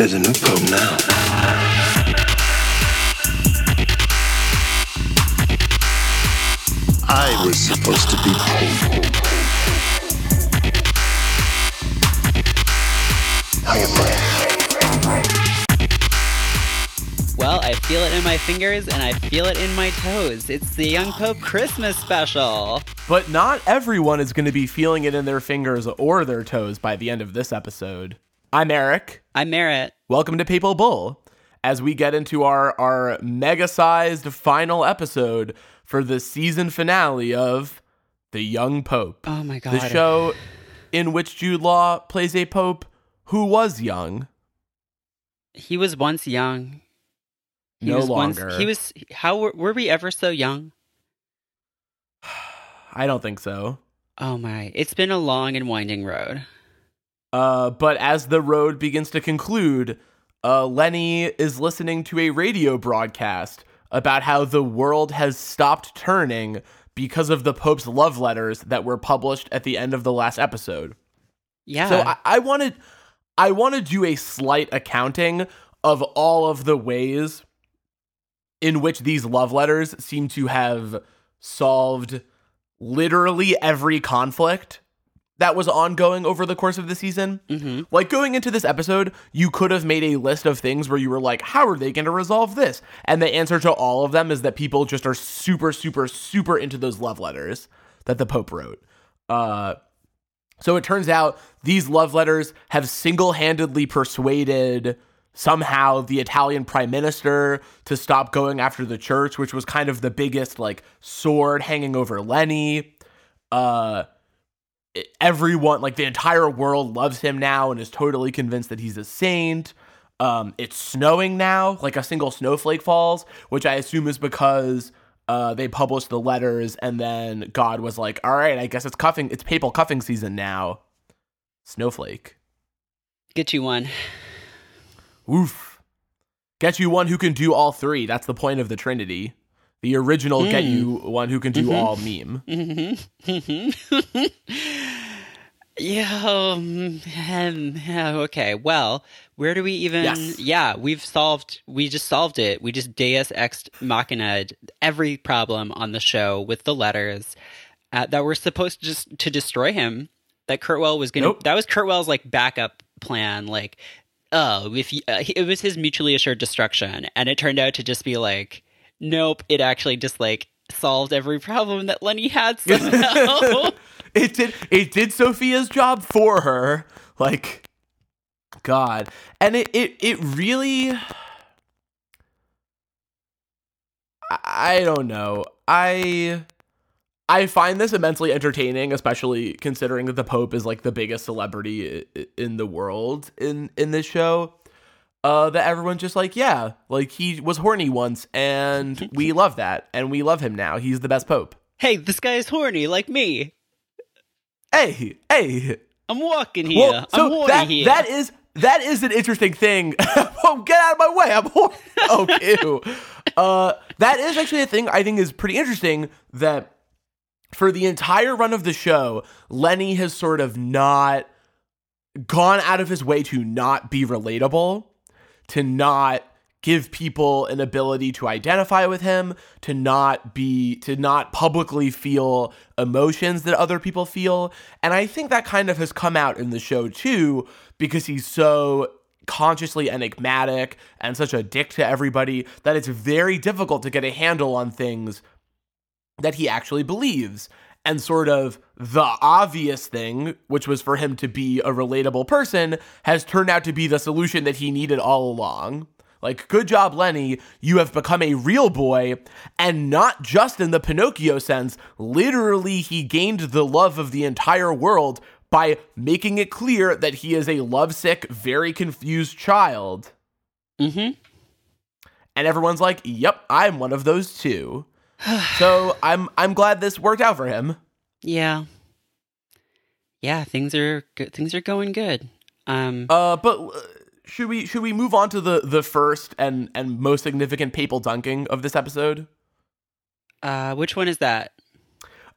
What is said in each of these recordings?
There's a new pope now. I was supposed to be pope. How you playing? Well, I feel it in my fingers and I feel it in my toes. It's the Young Pope Christmas special. But not everyone is going to be feeling it in their fingers or their toes by the end of this episode. I'm Eric. I'm Merritt. Welcome to Papal Bull as we get into our, our mega sized final episode for the season finale of The Young Pope. Oh my god. the show in which Jude Law plays a pope who was young. He was once young. He No was once- longer. he was how were, were we ever so young? I don't think so. Oh my. It's been a long and winding road. Uh, but as the road begins to conclude, uh, Lenny is listening to a radio broadcast about how the world has stopped turning because of the Pope's love letters that were published at the end of the last episode. Yeah. So I, I wanted, I want to do a slight accounting of all of the ways in which these love letters seem to have solved literally every conflict that was ongoing over the course of the season. Mhm. Like going into this episode, you could have made a list of things where you were like, how are they going to resolve this? And the answer to all of them is that people just are super, super, super into those love letters that the Pope wrote. Uh, so it turns out these love letters have single handedly persuaded somehow the Italian prime minister to stop going after the church, which was kind of the biggest like sword hanging over Lenny. Uh, everyone, like the entire world, loves him now and is totally convinced that he's a saint. Um, it's snowing now, like a single snowflake falls, which I assume is because uh, they published the letters and then God was like, "All right, I guess it's cuffing, it's papal cuffing season now." Snowflake, Get you one. oof, get you one who can do all three. That's the point of the Trinity. The original get Mm. you one who can do all meme. Mm-hmm. yeah. Um, yeah, okay. Well, where do we even? Yes. Yeah, we've solved. We just solved it. We just Deus ex machina every problem on the show with the letters uh, that were supposed to just to destroy him. That Kurtwell was gonna. Nope. That was Kurtwell's like backup plan. Like, oh, if you, uh, it was his mutually assured destruction, and it turned out to just be like, nope. It actually just like solved every problem that Lenny had somehow. it did it did Sophia's job for her. Like God. And it it, it really I, don't know. I I find this immensely entertaining, especially considering that the Pope is like the biggest celebrity in the world in in this show. Uh, that everyone's just like, yeah, like he was horny once, and we love that, and we love him now. He's the best Pope. hey, this guy's horny like me. Hey, hey, I'm walking here. I'm horny that, here. that is that is an interesting thing. oh, get out of my way! I'm hor- oh, ew. Uh, that is actually a thing I think is pretty interesting. That for the entire run of the show, Lenny has sort of not gone out of his way to not be relatable, to not give people an ability to identify with him, to not be to not publicly feel emotions that other people feel. And I think that kind of has come out in the show too because he's so consciously enigmatic and such a dick to everybody that it's very difficult to get a handle on things that he actually believes. And sort of the obvious thing, which was for him to be a relatable person, has turned out to be the solution that he needed all along. Like, good job, Lenny. You have become a real boy, and not just in the Pinocchio sense. Literally, he gained the love of the entire world by making it clear that he is a lovesick, very confused child. mm-hmm. And everyone's like, "Yep, I'm one of those too." so I'm I'm glad this worked out for him. Yeah. Yeah, things are good. Things are going good. Um, Uh, but uh, should we should we move on to the the first and and most significant papal dunking of this episode? uh, which one is that?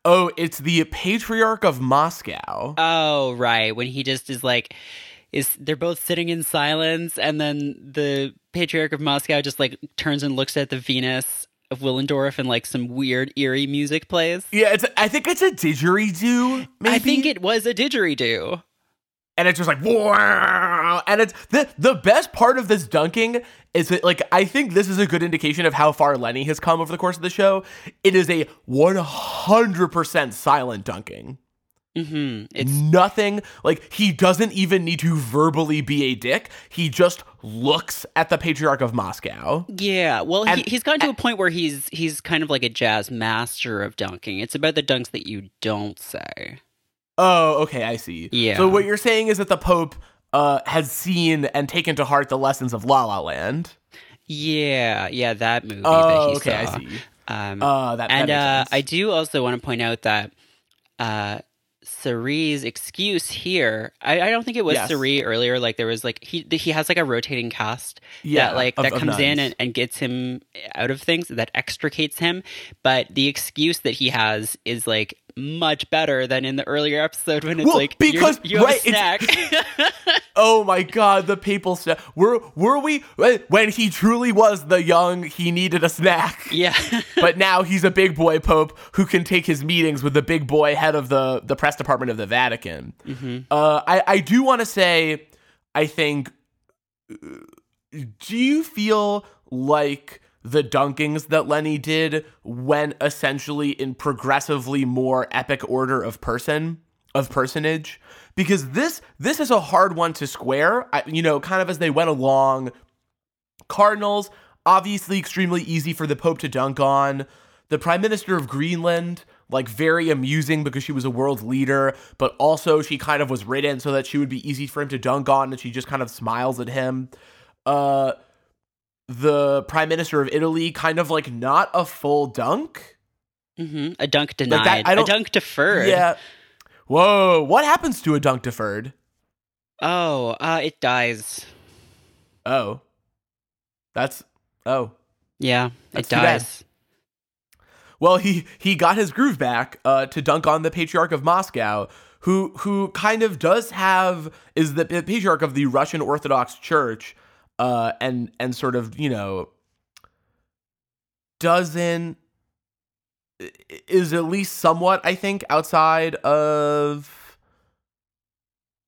Oh, it's the Patriarch of Moscow. Oh, right. When he just is like, is they're both sitting in silence, and then the Patriarch of Moscow just like turns and looks at the Venus of Willendorf, and like some weird eerie music plays. Yeah, it's. I think it's a didgeridoo. Maybe? I think it was a didgeridoo. and it's just like wow and it's the the best part of this dunking is that like i think this is a good indication of how far lenny has come over the course of the show it is a 100% silent dunking hmm It's nothing like he doesn't even need to verbally be a dick he just looks at the patriarch of moscow yeah. Well, he, And- he's gotten to a point where he's he's kind of like a jazz master of dunking. It's about the dunks that you don't say. oh okay i see Yeah. so what you're saying is that the pope uh, has seen and taken to heart the lessons of la la land Yeah, yeah, that movie. that oh he okay saw. i see Um, uh, that, and that uh. I do also want to point out that uh, Cerie's excuse here. I, I don't think it was Yes. Earlier. Like there was like he he has like a rotating cast Yeah, that like of- that comes in and, and gets him out of things that extricates him. But the excuse that he has is like much better than in the earlier episode when it's Well, like you're- because- you have right, a snack. Oh my god, the people snack. Were were we when he truly was the young, he needed a snack. yeah. But now he's a big boy pope who can take his meetings with the big boy head of the the press department of the Vatican. Uh, I I do want to say, I think. uh, Do you feel like the dunkings that Lenny did went essentially in progressively more epic order of person of personage? Because this this is a hard one to square. I, you know, kind of as they went along. Cardinals, obviously extremely easy for the Pope to dunk on. The Prime Minister of Greenland, like very amusing because she was a world leader, but also she kind of was written so that she would be easy for him to dunk on, and she just kind of smiles at him. Uh, the Prime Minister of Italy, kind of like not a full dunk. hmm A dunk that, denied. I a don't- dunk deferred. Yeah. Whoa, what happens to a dunk deferred? Oh, uh, it dies. Oh. That's oh. Yeah, That's it too bad. dies. Well, he he got his groove back uh, to dunk on the Patriarch of Moscow, who who kind of does have is the patriarch of the Russian Orthodox Church, uh, and and sort of you know doesn't is at least somewhat I think outside of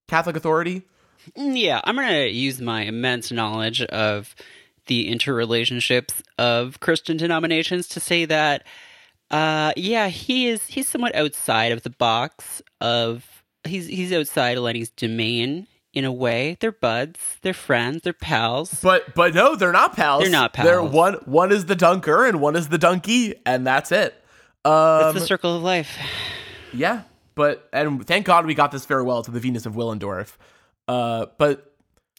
Catholic authority. Mm, Yeah, I'm going to use my immense knowledge of the interrelationships of Christian denominations to say that uh yeah, he is he's somewhat outside of the box of he's he's outside of Lenny's domain in a way. They're buds, they're friends, they're pals. But but no, they're not pals. They're not pals. They're one one is the dunker and one is the donkey, and that's it. Um, It's the circle of life. Yeah, but and thank God we got this farewell to the Venus of Willendorf. Uh, but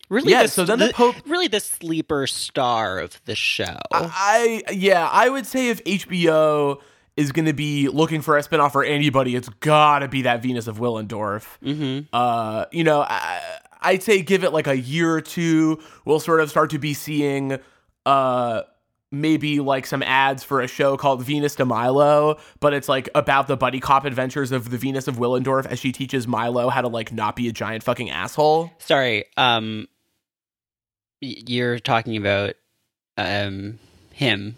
Really Yeah, the, so then the the Pope- really the sleeper star of the show. I yeah, I would say if HBO is going to be looking for a spinoff for anybody, it's gotta be that Venus of Willendorf. mm-hmm. Uh, you know, I, I'd say give it like a year or two. We'll sort of start to be seeing, uh, maybe like some ads for a show called Venus de Milo, but it's like about the buddy cop adventures of the Venus of Willendorf as she teaches Milo how to like not be a giant fucking asshole. Sorry, um y- you're talking about um him.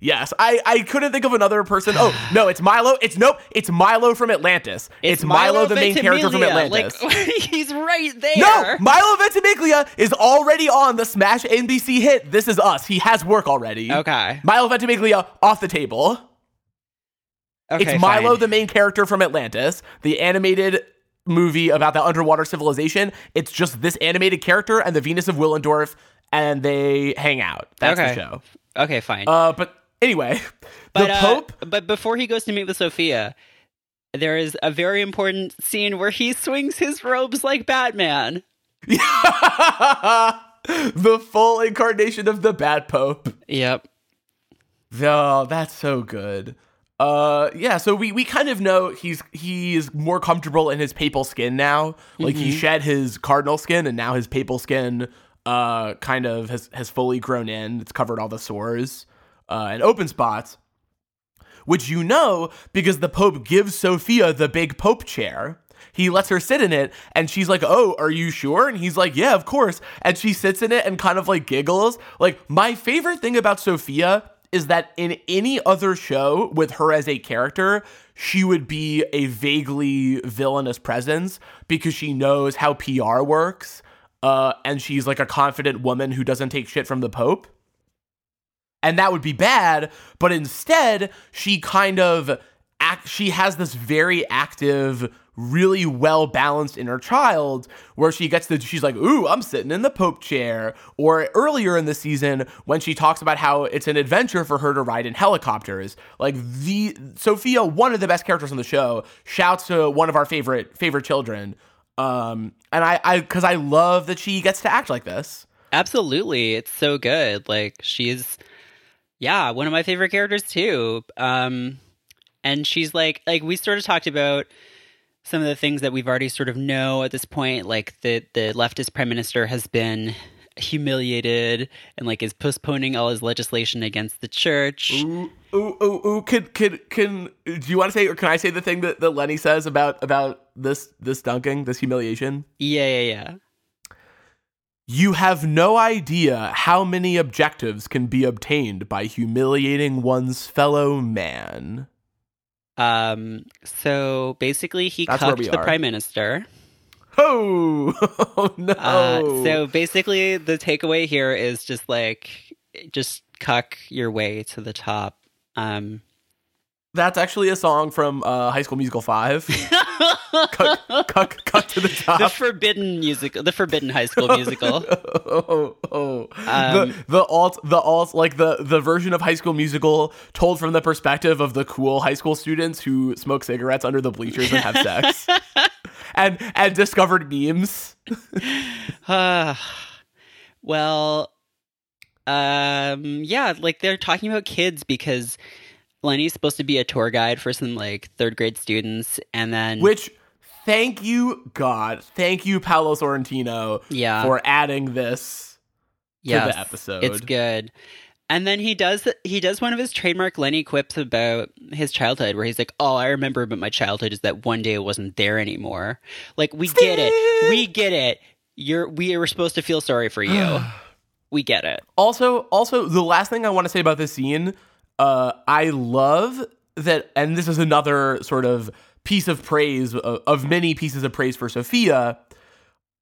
Yes, I, I couldn't think of another person. Oh no, it's Milo. It's nope. It's Milo from Atlantis. It's, Milo, the main character from Atlantis. Like he's right there. no, Milo Ventimiglia is already on the Smash NBC hit. This is us. He has work already. Okay. Milo Ventimiglia off the table. Okay. it's Milo, fine. the main character from Atlantis, the animated movie about the underwater civilization. It's just this animated character and the Venus of Willendorf, and they hang out. That's Okay. the show. Okay, fine. Uh, but anyway, but, the uh, Pope. but before he goes to meet with Sophia, there is a very important scene where he swings his robes like Batman. the full incarnation of the bad pope. Yep. Oh, that's so good. Uh yeah, so we we kind of know he's he's more comfortable in his papal skin now. Like he shed his cardinal skin and now his papal skin uh kind of has has fully grown in. It's covered all the sores uh and open spots. Which you know because the Pope gives Sophia the big Pope chair. he lets her sit in it and she's like, "Oh, are you sure?" And he's like, "Yeah, of course." And she sits in it and kind of like giggles. Like my favorite thing about Sophia is that in any other show with her as a character, she would be a vaguely villainous presence because she knows how PR works. Uh, and she's like a confident woman who doesn't take shit from the Pope. And that would be bad, but instead, she kind of act she has this very active really well balanced inner child where she gets the she's like ooh i'm sitting in the pope chair or earlier in the season when she talks about how it's an adventure for her to ride in helicopters like the sophia one of the best characters on the show shouts to one of our favorite favorite children um and i i because i love that she gets to act like this Absolutely. It's so good. Like she's yeah, one of my favorite characters too. Um and she's like like we sort of talked about some of the things that we've already sort of know at this point like the the leftist prime minister has been humiliated and like is postponing all his legislation against the church. Ooh, ooh, ooh, ooh. Can, can, can, do you want to say, or can I say the thing that, that Lenny says about, about this, this dunking, this humiliation? Yeah, yeah, yeah. You have no idea how many objectives can be obtained by humiliating one's fellow man. Um so basically he That's cucked the are. prime minister. Oh, oh no. Uh, so basically, the takeaway here is just like just cuck your way to the top. Um, That's actually a song from uh, High School Musical 5. cut, cut, cut to the top. the forbidden musical, the forbidden high school musical. oh, oh. Um, the the alt the alt like the the version of High School Musical told from the perspective of the cool high school students who smoke cigarettes under the bleachers and have sex, and and discovered memes. Ah, well, um, yeah, like they're talking about kids because Lenny's supposed to be a tour guide for some like third grade students, and then Which, thank you God, thank you Paolo Sorrentino yeah, for adding this to the episode. It's good. And then he does he does one of his trademark Lenny quips about his childhood where he's like, "Oh, I remember but my childhood is that one day it wasn't there anymore." Like we get it. We get it. You're we were supposed to feel sorry for you. we get it. Also, also the last thing I want to say about this scene, uh, I love that, and this is another sort of piece of praise of, of many pieces of praise for Sophia.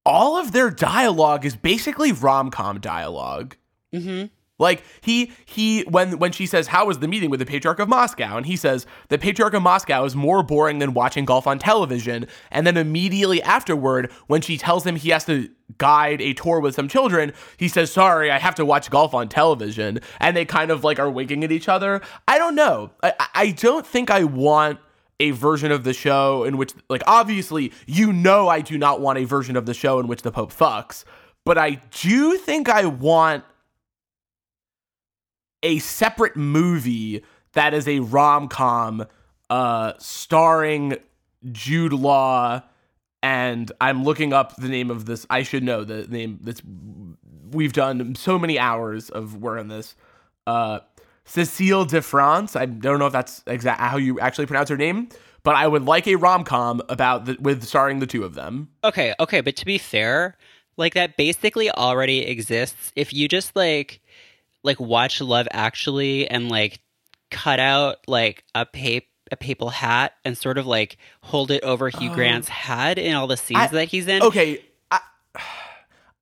All of their dialogue is basically rom com dialogue. Mhm. Like he he when when she says how was the meeting with the patriarch of Moscow? And he says the patriarch of Moscow is more boring than watching golf on television. And then immediately afterward when she tells him he has to guide a tour with some children he says sorry I have to watch golf on television. And they kind of like are winking at each other. I don't know. I I- don't think I want a version of the show in which like obviously you know I do not want a version of the show in which the pope fucks but I do think I want a separate movie that is a rom-com uh starring Jude Law and I'm looking up the name of this I should know the name that's we've done so many hours of work on this uh Cecile de France I don't know if that's exact how you actually pronounce her name but I would like a rom-com about the, with starring the two of them Okay, okay, but to be fair, like that basically already exists. If you just like like watch Love Actually and like cut out like a pap a papal hat and sort of like hold it over Hugh oh. Grant's head in all the scenes I- that he's in. Okay, I,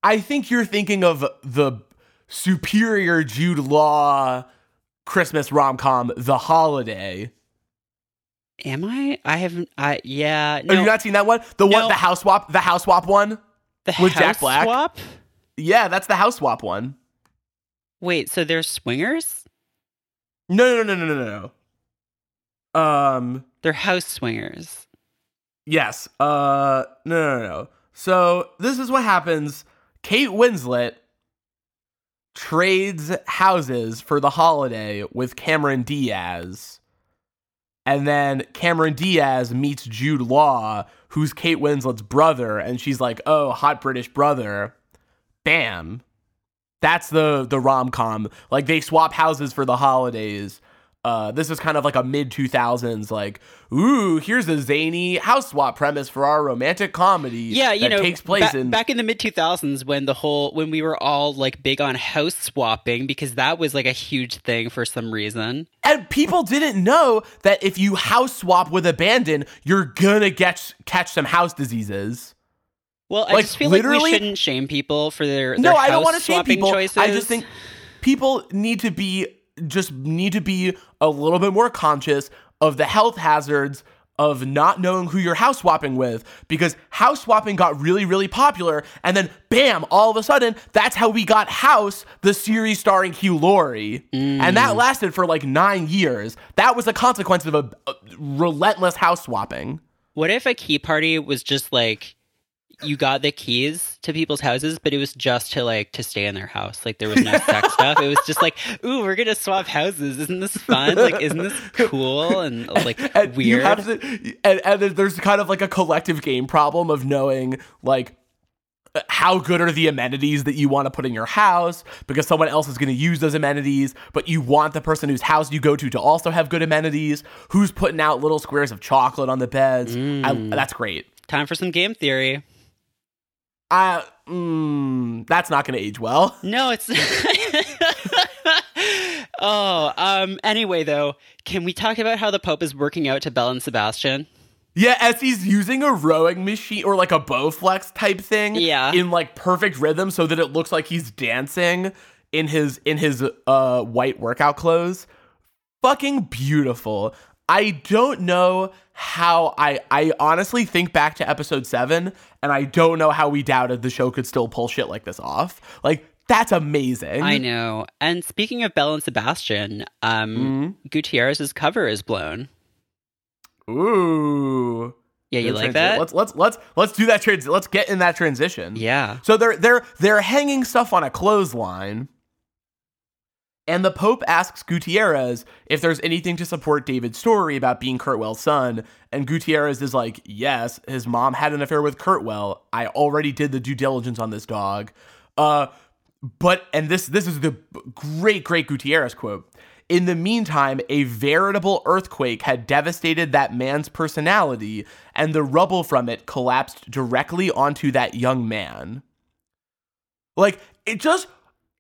I think you're thinking of the superior Jude Law Christmas rom com, The Holiday. Am I? I haven't. I yeah. Have you not seen that one? The one, the house swap, the house swap one. the with Jack Black? swap. Yeah, that's the house swap one. Wait, so there's swingers? No, no, no, no, no, no, no. Um, They're house swingers. yes. Uh, no, no, no, no. So this is what happens. Kate Winslet trades houses for the holiday with Cameron Diaz. And then Cameron Diaz meets Jude Law, who's Kate Winslet's brother, and she's like, "Oh, hot British brother." Bam. That's the the rom-com. Like they swap houses for the holidays. uh, this is kind of like a mid 2000s, like, ooh, here's a zany house swap premise for our romantic comedy. Yeah, you that know, takes place ba- in. back in the mid 2000s when the whole when we were all like big on house swapping because that was like a huge thing for some reason. and people didn't know that if you house swap with abandon, you're gonna get catch some house diseases. Well, I Like, just feel like literally- we shouldn't shame people for their, their no, I don't want to shame people. Choices. I just think people need to be just need to be a little bit more conscious of the health hazards of not knowing who you're house swapping with because house swapping got really really popular and then bam all of a sudden that's how we got House the series starring Hugh Laurie and that mm. lasted for like 9 years that was a consequence of a, a relentless house swapping What if a key party was just like you got the keys to people's houses, but it was just to like to stay in their house. Like there was no sex stuff. It was just like, ooh, we're gonna swap houses. Isn't this fun? Like, isn't this cool and like and weird? to, and, and there's kind of like a collective game problem of knowing like how good are the amenities that you want to put in your house because someone else is going to use those amenities but you want the person whose house you go to to also have good amenities who's putting out little squares of chocolate on the beds I, mm. that's great Time for some game theory. I, mm, that's not going to age well No, it's Oh, um anyway though, can we talk about how the Pope is working out to Belle and Sebastian? Yeah, as he's using a rowing machine or like a Bowflex type thing Yeah. in like perfect rhythm so that it looks like he's dancing in his in his uh white workout clothes. Fucking beautiful. I don't know how I I honestly think back to episode 7 and I don't know how we doubted the show could still pull shit like this off. Like that's amazing. I know. And speaking of Belle and Sebastian, um Mm-hmm. Gutierrez's cover is blown. Ooh. Yeah, you like transi- that? Let's let's let's let's do that trans let's get in that transition. yeah. So they're they're they're hanging stuff on a clothesline. And the Pope asks Gutierrez if there's anything to support David's story about being Kurtwell's son. And Gutierrez is like, Yes, his mom had an affair with Kurtwell. I already did the due diligence on this dog. Uh but and this this is the great, great Gutierrez quote. In the meantime, a veritable earthquake had devastated that man's personality, and the rubble from it collapsed directly onto that young man. Like, it just,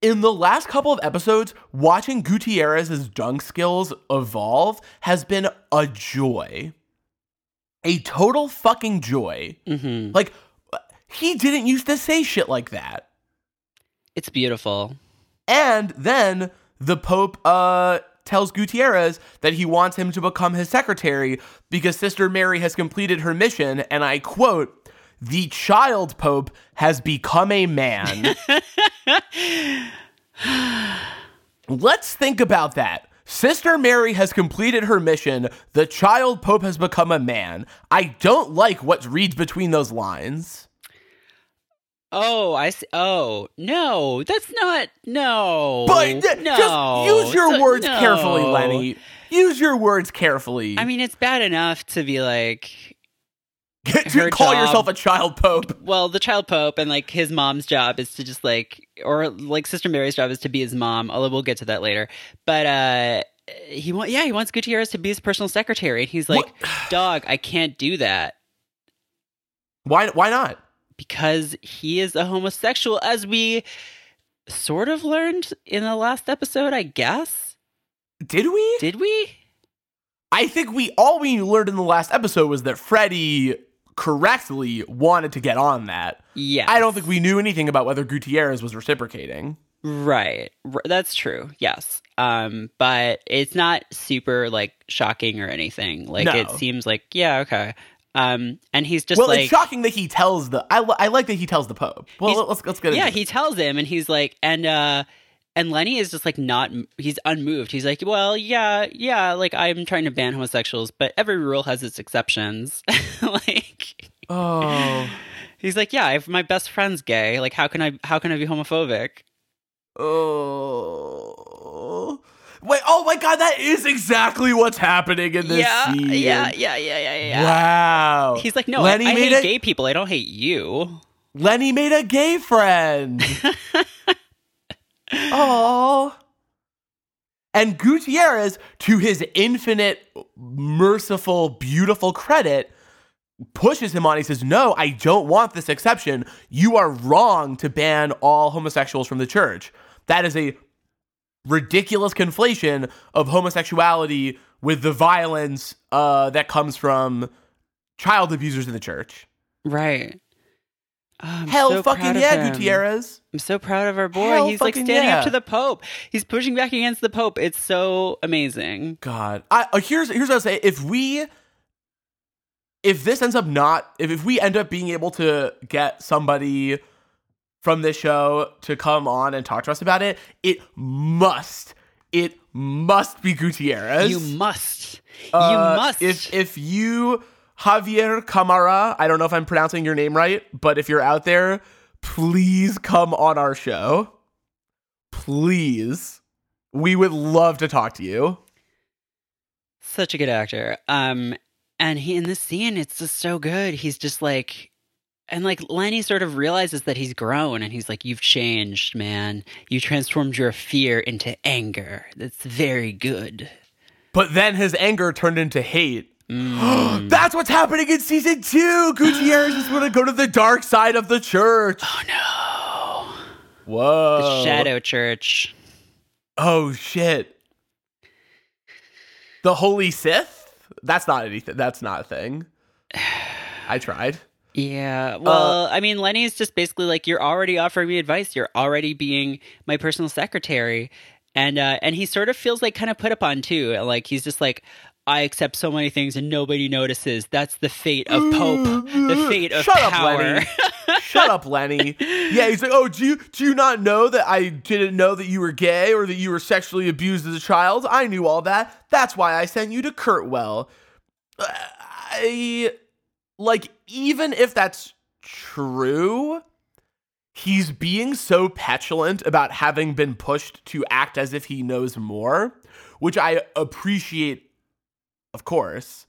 in the last couple of episodes, watching Gutierrez's dunk skills evolve has been a joy. A total fucking joy. hmm Like, he didn't used to say shit like that. It's beautiful. And then the Pope uh, tells Gutierrez that he wants him to become his secretary because Sister Mary has completed her mission. And I quote, the child Pope has become a man. Let's think about that. Sister Mary has completed her mission. The child Pope has become a man. I don't like what reads between those lines. Oh, I see. Oh, no, that's not. No. But th- no. just use your words no. carefully, Lenny. Use your words carefully. I mean, it's bad enough to be like, to call job- yourself a child pope. well, the child pope and like his mom's job is to just like, or like Sister Mary's job is to be his mom. Although we'll get to that later. But uh, he want, yeah, he wants Gutierrez to be his personal secretary, and he's like, dog, I can't do that Why? Why not? because he is a homosexual, as we sort of learned in the last episode, I guess. Did we? Did we? I think we all we learned in the last episode was that Freddie correctly wanted to get on that. Yeah. I don't think we knew anything about whether Gutierrez was reciprocating. Right. That's true. Yes. Um, but it's not super like shocking or anything. Like No. it seems like yeah, okay. Um, and he's just well, like it's shocking that he tells the. I, I like that he tells the Pope. Well, let's let's get yeah, he tells him, and he's like, and uh, and Lenny is just like not. He's unmoved. He's like, well, yeah, yeah, like I'm trying to ban homosexuals, but every rule has its exceptions. like. Oh. He's like, yeah, if my best friend's gay, like how can I how can I be homophobic? Oh. Wait, oh my god, that is exactly what's happening in this yeah, scene. yeah, yeah, yeah, yeah, yeah. Wow. He's like, no, Lenny I, I made hate a gay people. I don't hate you. Lenny made a gay friend. oh. And Gutierrez, to his infinite, merciful, beautiful credit, pushes him on. He says, No, I don't want this exception. You are wrong to ban all homosexuals from the church. That is a ridiculous conflation of homosexuality with the violence uh, that comes from child abusers in the church. Right. Oh, Hell so fucking yeah, him. Gutierrez. I'm so proud of our boy. Hell He's like standing yeah. up to the Pope. He's pushing back against the Pope. It's so amazing. God, I uh, here's here's what I say. If we, if this ends up not, if if we end up being able to get somebody from this show to come on and talk to us about it, it must, it must be Gutierrez. You must. Uh, you must. If if you Javier Camara, I don't know if I'm pronouncing your name right, but if you're out there, please come on our show. Please. We would love to talk to you. Such a good actor. Um, and he in this scene, it's just so good. He's just like, and like Lenny sort of realizes that he's grown, and he's like, "You've changed, man. You transformed your fear into anger. That's very good." But then his anger turned into hate. Mm. That's what's happening in season two. Gutierrez is going to go to the dark side of the church. Oh no, Whoa. the Shadow Church. Oh shit. The Holy Sith? That's not anything. That's not a thing. I tried. Yeah. Uh, Well, I mean, Lenny is just basically like, you're already offering me advice. You're already being my personal secretary. And uh, and he sort of feels like kind of put upon too. Like he's just like, I accept so many things and nobody notices. That's the fate of Pope. The fate of Shut up, power. Lenny. Shut up, Lenny. Yeah, he's like, oh, do you do you not know that I didn't know that you were gay or that you were sexually abused as a child? I knew all that. That's why I sent you to Kurtwell. I like even if that's true, he's being so petulant about having been pushed to act as if he knows more, which I appreciate, of course.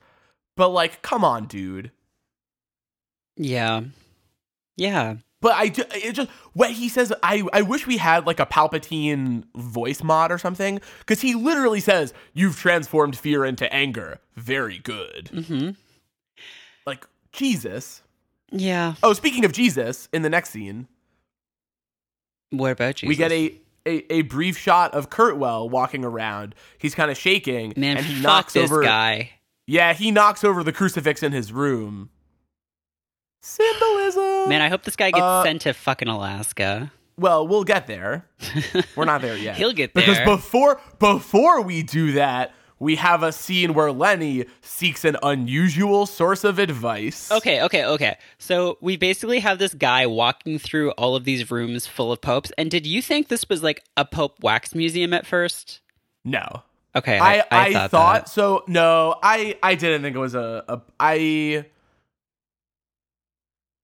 But like, come on, dude. yeah. Yeah. But I ju- it just when he says I I wish we had like a Palpatine voice mod or something because he literally says you've transformed fear into anger. Very good. hmm Like Jesus. Yeah. Oh, speaking of Jesus, in the next scene What about Jesus? we get a, a a brief shot of Kurtwell walking around. He's kind of shaking man. and he knocks this over. guy. Yeah, he knocks over the crucifix in his room. Symbolism. Man, I hope this guy gets Uh, sent to fucking Alaska. well, we'll get there. We're not there yet. He'll get there. because before before we do that, we have a scene where Lenny seeks an unusual source of advice. Okay, okay, okay. So we basically have this guy walking through all of these rooms full of popes. And did you think this was like a pope wax museum at first? No. Okay, I, I, I, thought, thought, so. No, I I didn't think it was a, a I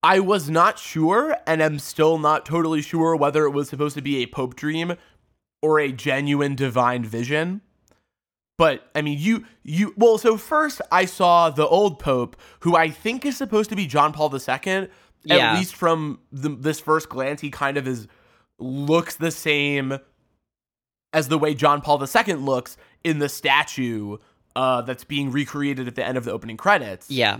I was not sure, and am still not totally sure whether it was supposed to be a Pope dream or a genuine divine vision. But I mean, you you well. So first, I saw the old Pope, who I think is supposed to be John Paul II. At least from the, this first glance, he kind of is looks the same as the way John Paul II looks in the statue uh, that's being recreated at the end of the opening credits. Yeah.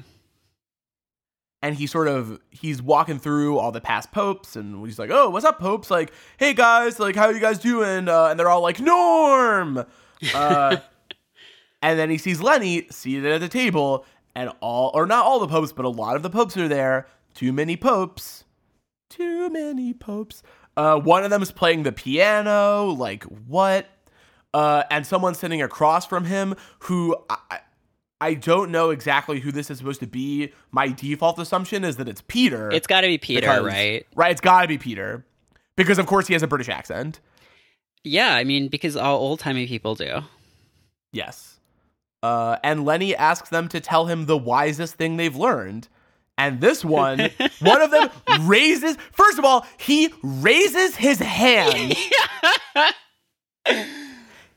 And he sort of he's walking through all the past popes, and he's like, "Oh, what's up, popes? Like, hey guys, like, how you guys doing?" Uh, and they're all like, "Norm." Uh, and then he sees Lenny seated at the table, and all or not all the popes, but a lot of the popes are there. Too many popes. Too many popes. Uh, one of them is playing the piano. Like what? Uh, and someone sitting across from him who I, I- don't know exactly who this is supposed to be. My default assumption is that it's Peter. It's got to be Peter, because- right? Right. It's got to be Peter because of course he has a British accent. Yeah, I mean, because all old timey people do. Yes. Uh, and Lenny asks them to tell him the wisest thing they've learned. And this one, one of them raises, first of all, he raises his hand.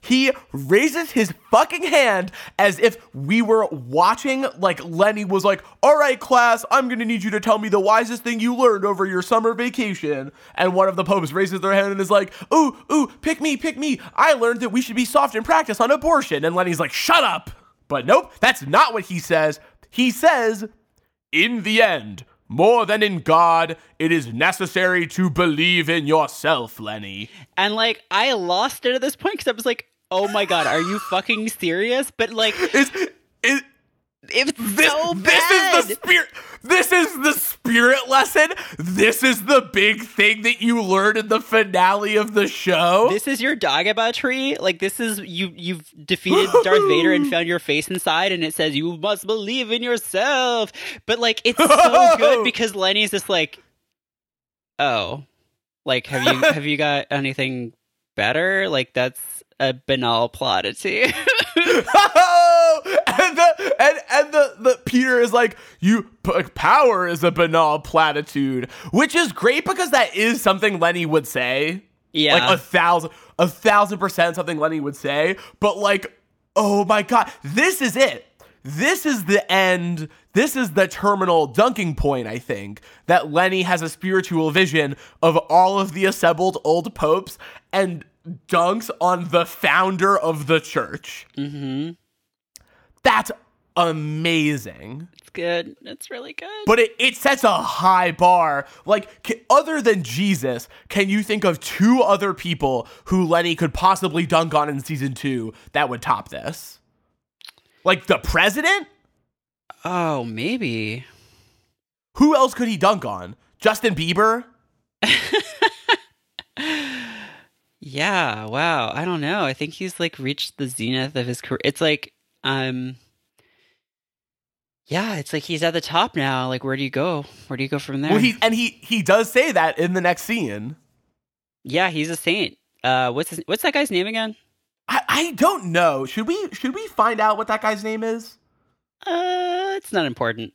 he raises his fucking hand as if we were watching, like Lenny was like, All right, class, I'm gonna need you to tell me the wisest thing you learned over your summer vacation. And one of the popes raises their hand and is like, Ooh, ooh, pick me, pick me. I learned that we should be soft in practice on abortion. And Lenny's like, Shut up. But nope, that's not what he says. He says, In the end, more than in God, it is necessary to believe in yourself, Lenny. And like I lost it at this point because I was like, "Oh my god, are you fucking serious?" But like, it's this, so this is the spirit this is the spirit lesson this is the big thing that you learn in the finale of the show this is your Dagobah tree. Like this is you. You've defeated Darth Vader and found your face inside, and it says you must believe in yourself. But like, it's so good because Lenny's just like, oh, like have you have you got anything better? Like that's a banal platitude. and the and, and the, the Peter is like you p- power is a banal platitude which is great because that is something Lenny would say. Yeah, like a thousand a thousand percent something Lenny would say. But like oh my god this is it. This is the end. This is the terminal dunking point i think that lenny has a spiritual vision of all of the assembled old popes and dunks on the founder of the church mm-hmm. that's amazing it's good. It's really good. but it, it sets a high bar. Like, other than Jesus, can you think of two other people who Lenny could possibly dunk on in season two that would top this? Like the president? oh, maybe. Who else could he dunk on? Justin Bieber? Yeah, wow. I don't know. I think he's like reached the zenith of his career. It's like um Yeah, it's like he's at the top now. Like where do you go? Where do you go from there? Well, he and he he does say that in the next scene. yeah, he's a saint. Uh what's his, what's that guy's name again? I, I don't know. Should we should we find out what that guy's name is? Uh it's not important.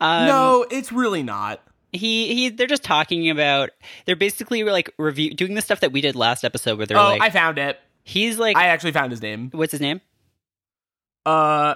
Um no, it's really not. He he they're just talking about they're basically like review doing the stuff that we did last episode where they're like, Oh, like I found it. he's like I actually found his name. what's his name? Uh,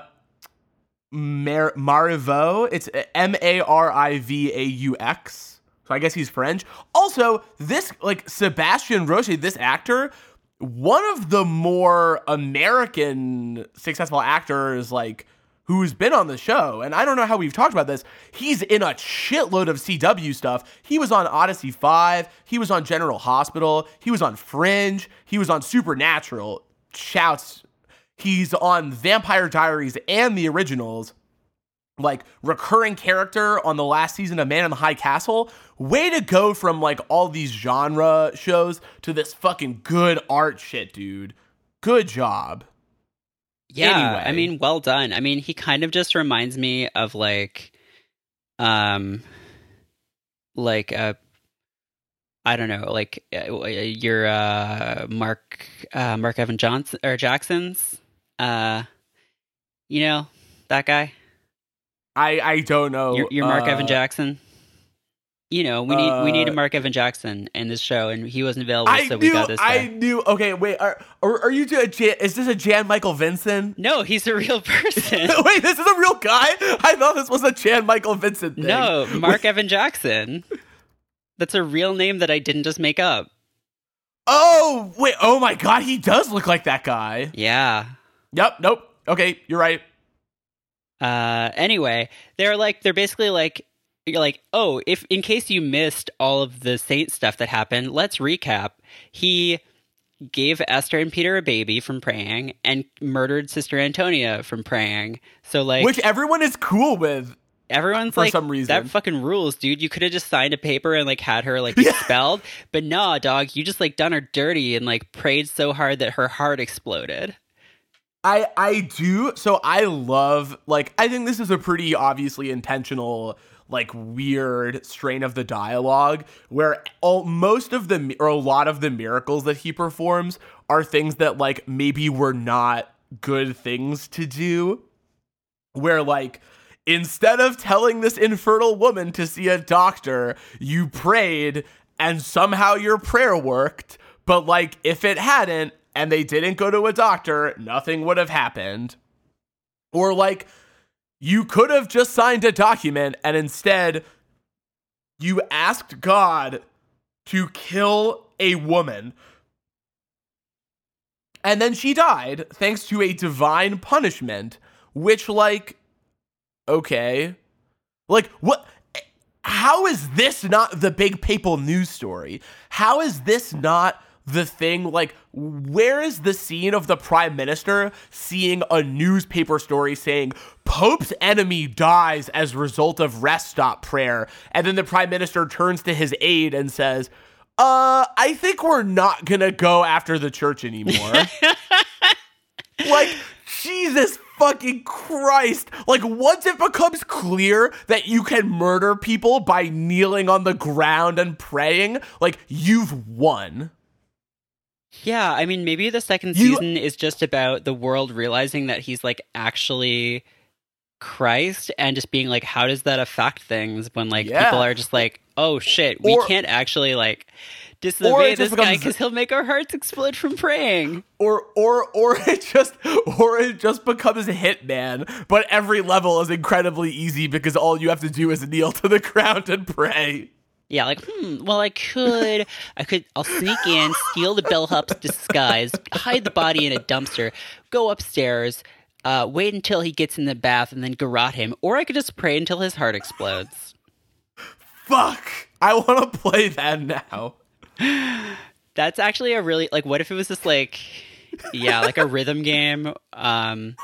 Mar- Marivaux. It's M A R I V A U X. So I guess he's French. Also, this like Sebastian Roche, this actor, one of the more American successful actors, like who's been on the show. And I don't know how we've talked about this. He's in a shitload of CW stuff. He was on Odyssey 5, he was on General Hospital, he was on Fringe, he was on Supernatural. Shouts. He's on Vampire Diaries and the originals. Like recurring character on the last season of Man in the High Castle. Way to go from like all these genre shows to this fucking good art shit, dude. Good job. Yeah, Anyway. I mean, well done. I mean, he kind of just reminds me of like, um, like a I don't know, like uh, your uh, Mark uh, Mark Evan Johnson or Jackson's, uh, you know that guy. I I don't know. Your, your Mark uh, Evan Jackson. You know, we need we need a uh, Mark Evan Jackson in this show, and he wasn't available, I so we knew. got this I guy. knew. Okay, wait. Are are, are you doing? a Jan, is this a Jan Michael Vincent? No, he's a real person. wait, this is a real guy. I thought this was a Jan Michael Vincent thing. No, Mark Evan Jackson. That's a real name that I didn't just make up. Oh wait. Oh my God, he does look like that guy. Yeah. Yep. Nope. Okay, you're right. Uh anyway, they're like they're basically like you're like, "Oh, if in case you missed all of the saint stuff that happened, let's recap." He gave Esther and Peter a baby from praying and murdered Sister Antonia from praying. So like Which everyone is cool with. Everyone's for like, some reason. that fucking rules, dude. You could have just signed a paper and like had her like expelled, but nah, dog. You just like done her dirty and like prayed so hard that her heart exploded. I I do. So I love like I think this is a pretty obviously intentional like weird strain of the dialogue where all most of the or a lot of the miracles that he performs are things that like maybe were not good things to do where like instead of telling this infertile woman to see a doctor you prayed and somehow your prayer worked but like if it hadn't and they didn't go to a doctor, nothing would have happened. Or like you could have just signed a document and instead you asked God to kill a woman. And then she died thanks to a divine punishment, which, like, okay. Like, what? How is this not the big papal news story? How is this not the thing? Like, where is the scene of the prime minister seeing a newspaper story saying Pope's enemy dies as result of rest stop prayer? And then the prime minister turns to his aide and says, uh, I think we're not gonna go after the church anymore. like, Jesus fucking Christ. Like, once it becomes clear that you can murder people by kneeling on the ground and praying, like, you've won. Yeah, I mean, maybe the second You- season is just about the world realizing that he's like actually Christ and just being like, how does that affect things when like Yeah. people are just like, oh shit, we Or- can't actually like disobey this guy because he'll make our hearts explode from praying. Or or or it just or it just becomes a hitman, but every level is incredibly easy because all you have to do is kneel to the ground and pray. Yeah, like, hmm, well, I could, I could, I'll sneak in, steal the bellhop's disguise, hide the body in a dumpster, go upstairs, uh, wait until he gets in the bath, and then garrote him. Or I could just pray until his heart explodes. Fuck. I want to play that now. That's actually a really, like, what if it was just like, yeah, like a rhythm game, um,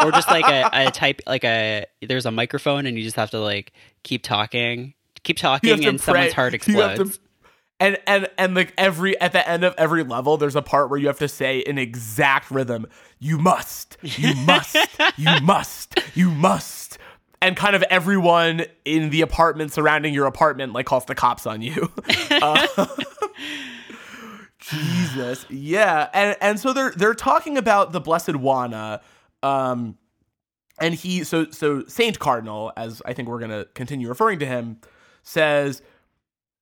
or just like a, a type, like a, there's a microphone and you just have to like keep talking, keep talking, and someone's heart to- explodes. and and and like every at the end of every level there's a part where you have to say in exact rhythm. You must you must you must you must. And kind of everyone in the apartment surrounding your apartment like calls the cops on you. Uh, jesus. Yeah. And and so they're they're talking about the blessed juana um and he so so saint cardinal as i think we're gonna continue referring to him says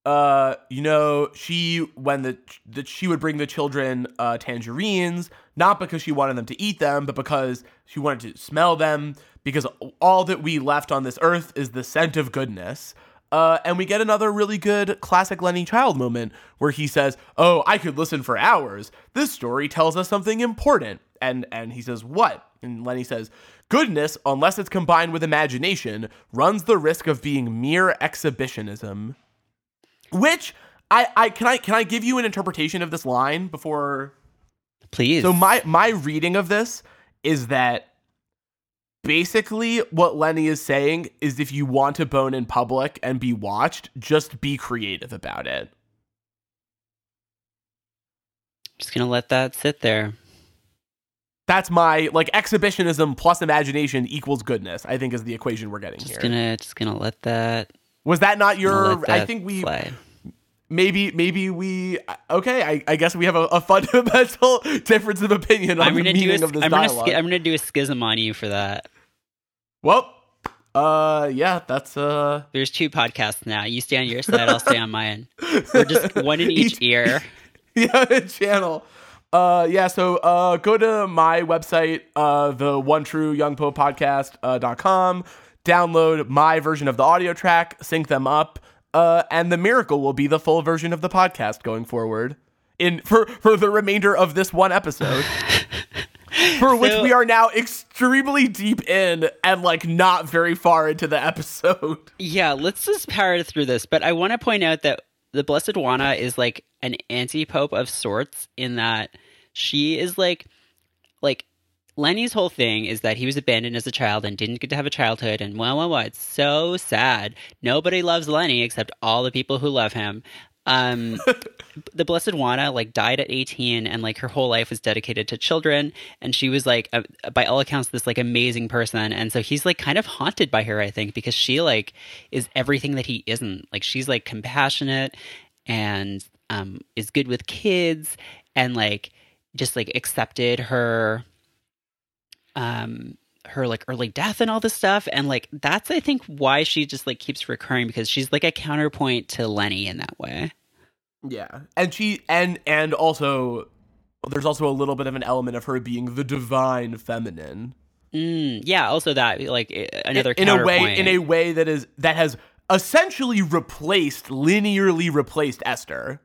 uh you know she when the that she would bring the children uh tangerines not because she wanted them to eat them but because she wanted to smell them because all that we left on this earth is the scent of goodness uh, and we get another really good classic Lenny Child moment where he says, "Oh, I could listen for hours. This story tells us something important." And and he says, "What?" And Lenny says, "Goodness, unless it's combined with imagination, runs the risk of being mere exhibitionism." Which I, I can I can I give you an interpretation of this line before Please. so my my reading of this is that basically what Lenny is saying is if you want to bone in public and be watched, just be creative about it. just gonna let that sit there. That's my like exhibitionism plus imagination equals goodness. I think is the equation we're getting Just here. gonna, just gonna let that. Was that not your? let I think we slide. maybe maybe we okay. I, I guess we have a, a fundamental difference of opinion on I'm the gonna do meaning a, of this I'm gonna, dialogue. sk- I'm gonna do a schism on you for that. well, uh, yeah, that's uh. There's two podcasts now. You stay on your side, I'll stay on mine. We're just one in each ear. yeah, channel. Uh, yeah, so uh, go to my website, uh, the one true young podcast uh, dot com, download my version of the audio track, sync them up, uh, and the miracle will be the full version of the podcast going forward in for for the remainder of this one episode. For which So- we are now extremely deep in and like not very far into the episode. Yeah, let's just power through this. But I want to point out that the Blessed Juana is like an anti-pope of sorts in that she is like, like Lenny's whole thing is that he was abandoned as a child and didn't get to have a childhood, and well, well, well, it's so sad. Nobody loves Lenny except all the people who love him. Um, the Blessed Juana like died at 18 and like her whole life was dedicated to children and she was like uh, by all accounts this like amazing person and so he's like kind of haunted by her I think because she like is everything that he isn't like she's like compassionate and um is good with kids and like just like accepted her um her like early death and all this stuff and like that's i think why she just like keeps recurring because she's like a counterpoint to lenny in that way Yeah. And she and and also there's also a little bit of an element of her being the divine feminine. Mm, yeah. Also, that like another in a way in a way that is that has essentially replaced linearly replaced Esther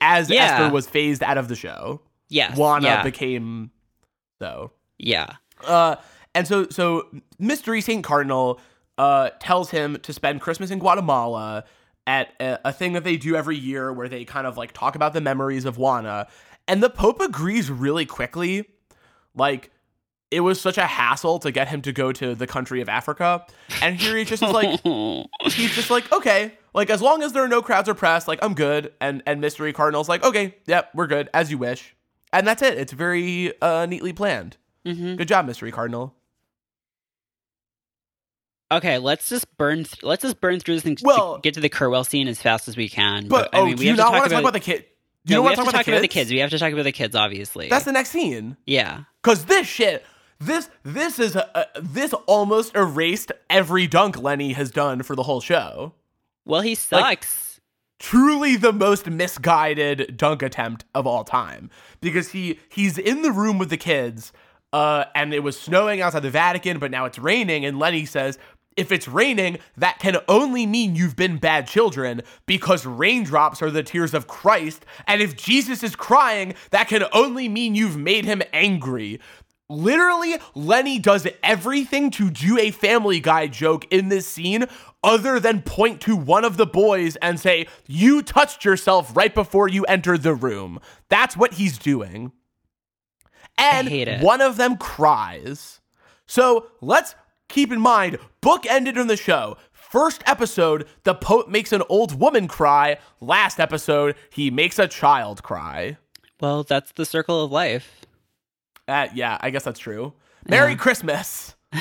as Yeah. Esther was phased out of the show. Yes, Juana yeah, became so. yeah. Uh, and so so Mystery Saint Cardinal uh tells him to spend Christmas in Guatemala at a, a thing that they do every year where they kind of like talk about the memories of Juana, and the Pope agrees really quickly. Like it was such a hassle to get him to go to the country of Africa, and here he's just like he's just like okay, like as long as there are no crowds or press, like I'm good. And and Mystery Cardinal's like okay, yep, we're good as you wish, and that's it. It's very uh neatly planned. Mhm. Good job, Mystery Cardinal. Okay, let's just burn. Th- let's just burn through this thing. Well- to get to the Kurtwell scene as fast as we can. But, I oh, mean, do we you have to not talk want to talk about, about the kid? Do you no, we have to talk talk about the kids? We have to talk about the kids, obviously. That's the next scene. yeah. Cause this shit, this this is uh, this almost erased every dunk Lenny has done for the whole show. Well, he sucks. Truly the most misguided dunk attempt of all time because he he's in the room with the kids, uh, and it was snowing outside the Vatican, but now it's raining, and Lenny says. If it's raining, that can only mean you've been bad children because raindrops are the tears of Christ. And if Jesus is crying, that can only mean you've made him angry. Literally, Lenny does everything to do a Family Guy joke in this scene other than point to one of the boys and say, You touched yourself right before you entered the room. That's what he's doing. And one of them cries. So let's keep in mind, book ended in the show. First episode, the Pope makes an old woman cry. Last episode, he makes a child cry. Well, that's the circle of life. Uh, yeah, I guess that's true. Merry Christmas.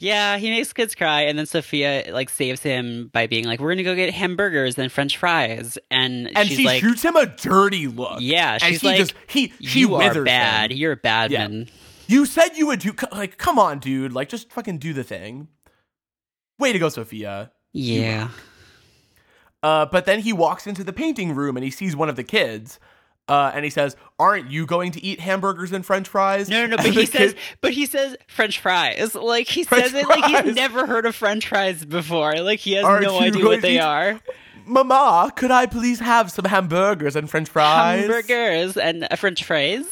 Yeah, he makes kids cry, and then Sofia like saves him by being like, "We're gonna go get hamburgers and French fries," and, And she's she like, shoots him a dirty look. "Yeah," she's he like, just, he she "You are bad. him. You're a bad Yeah. man." You said you would do like come on, dude. Like just fucking do the thing. Way to go, Sofia. Yeah. Uh, but then he walks into the painting room and he sees one of the kids. Uh, and he says, "Aren't you going to eat hamburgers and French fries?" No, no, no. But he says, but he says French fries. Like he French says it like he's never heard of French fries before. Like he has Aren't no idea what they eat are. "Mama, could I please have some hamburgers and French fries?" Hamburgers and uh, French fries.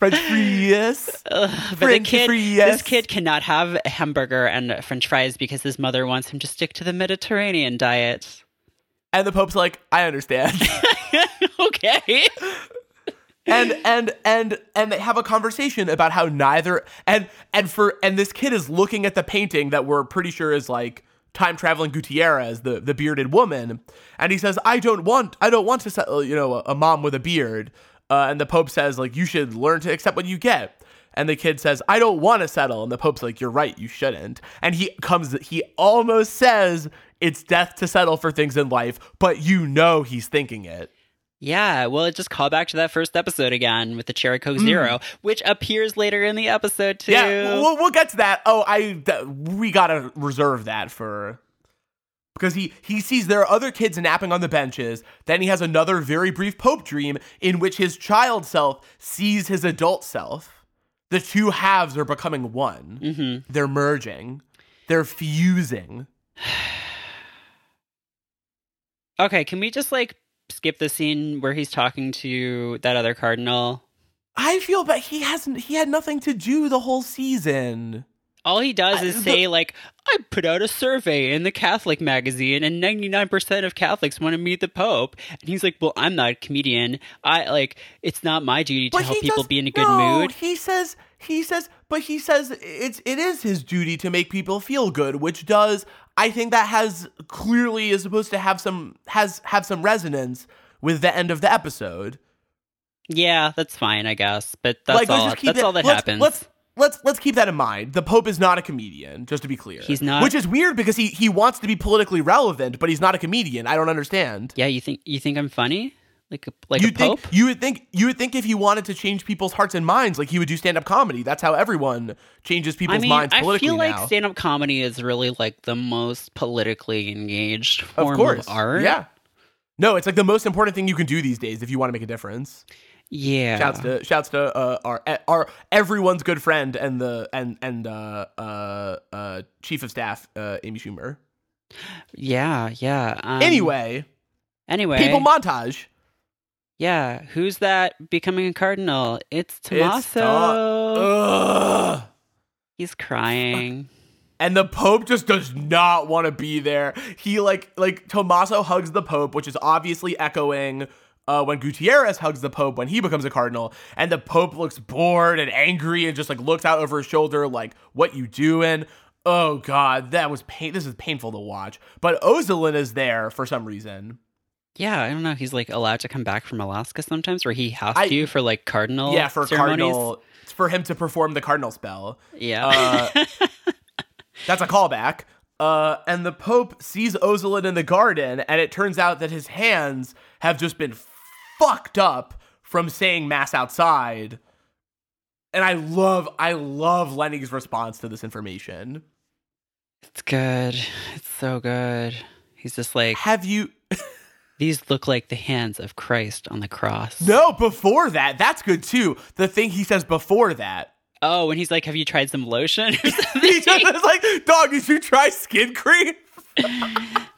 French fries. Ugh, but the French kid, fries. this kid cannot have a hamburger and French fries because his mother wants him to stick to the Mediterranean diet. And the Pope's like, "I understand." okay. and and and and they have a conversation about how neither and and for and this kid is looking at the painting that we're pretty sure is like time traveling Gutierrez, the the bearded woman, and he says, "I don't want I don't want to settle, you know, a, a mom with a beard." Uh, and the Pope says, like, you should learn to accept what you get. And the kid says, I don't want to settle. And the Pope's like, You're right, you shouldn't. And he comes, he almost says it's death to settle for things in life, but you know he's thinking it. Yeah, well, it just called back to that first episode again with the Cherry Coke mm. Zero, which appears later in the episode too. Yeah, we'll, we'll get to that. Oh, I th- we gotta reserve that for because he he sees there are other kids napping on the benches. Then he has another very brief Pope dream in which his child self sees his adult self. The two halves are becoming one. Mm-hmm. They're merging. They're fusing. Okay, can we just like skip the scene where he's talking to that other cardinal? I feel but he hasn't. He had nothing to do the whole season. All he does is say like, "I put out a survey in the Catholic magazine, and ninety nine percent of Catholics want to meet the Pope." And he's like, "Well, I'm not a comedian. I like it's not my duty to help he people does- be in a good no, mood." He says he says but he says it's it is his duty to make people feel good, which does I think that has clearly is supposed to have some has have some resonance with the end of the episode. Yeah, that's fine, I guess. But that's all. just keep That's it- all that let's- happens. Let's let's let's keep that in mind. The Pope is not a comedian, just to be clear. He's not- Which is weird because he he wants to be politically relevant, but he's not a comedian. I don't understand. yeah, you think you think I'm funny, like a, like you a pope? think you would think you would think if he wanted to change people's hearts and minds, like he would do stand up comedy. That's how everyone changes people's I mean, minds I feel like stand up comedy is really like the most politically engaged form of course, art. yeah. No, it's like the most important thing you can do these days if you want to make a difference. Yeah. Shouts to shouts to uh, our our everyone's good friend and the and and uh, uh, uh, chief of staff uh, Amy Schumer. Yeah, yeah. Um, anyway, anyway, people montage. yeah. Who's that becoming a cardinal? It's It's Tommaso. Ta- Ugh. He's crying. And the Pope just does not want to be there. He like like Tommaso hugs the Pope, which is obviously echoing uh, when Gutierrez hugs the Pope when he becomes a cardinal, and the Pope looks bored and angry and just like looks out over his shoulder, like, "What you doing?" Oh God, that was pain. This is painful to watch. But Ozolin is there for some reason. Yeah, I don't know. He's like allowed to come back from Alaska sometimes, where he has I- to for like cardinal. yeah, for ceremonies. cardinal, it's for him to perform the cardinal spell. Yeah. Uh, That's a callback. Uh, and the Pope sees Ozolin in the garden, and it turns out that his hands have just been fucked up from saying mass outside. And I love, I love Lenny's response to this information. it's good. It's so good. He's just like, Have you? these look like the hands of Christ on the cross. No, before that, that's good too. The thing he says before that. Oh, and he's like, have you tried some lotion? or He something? like, dog, did you try skin cream?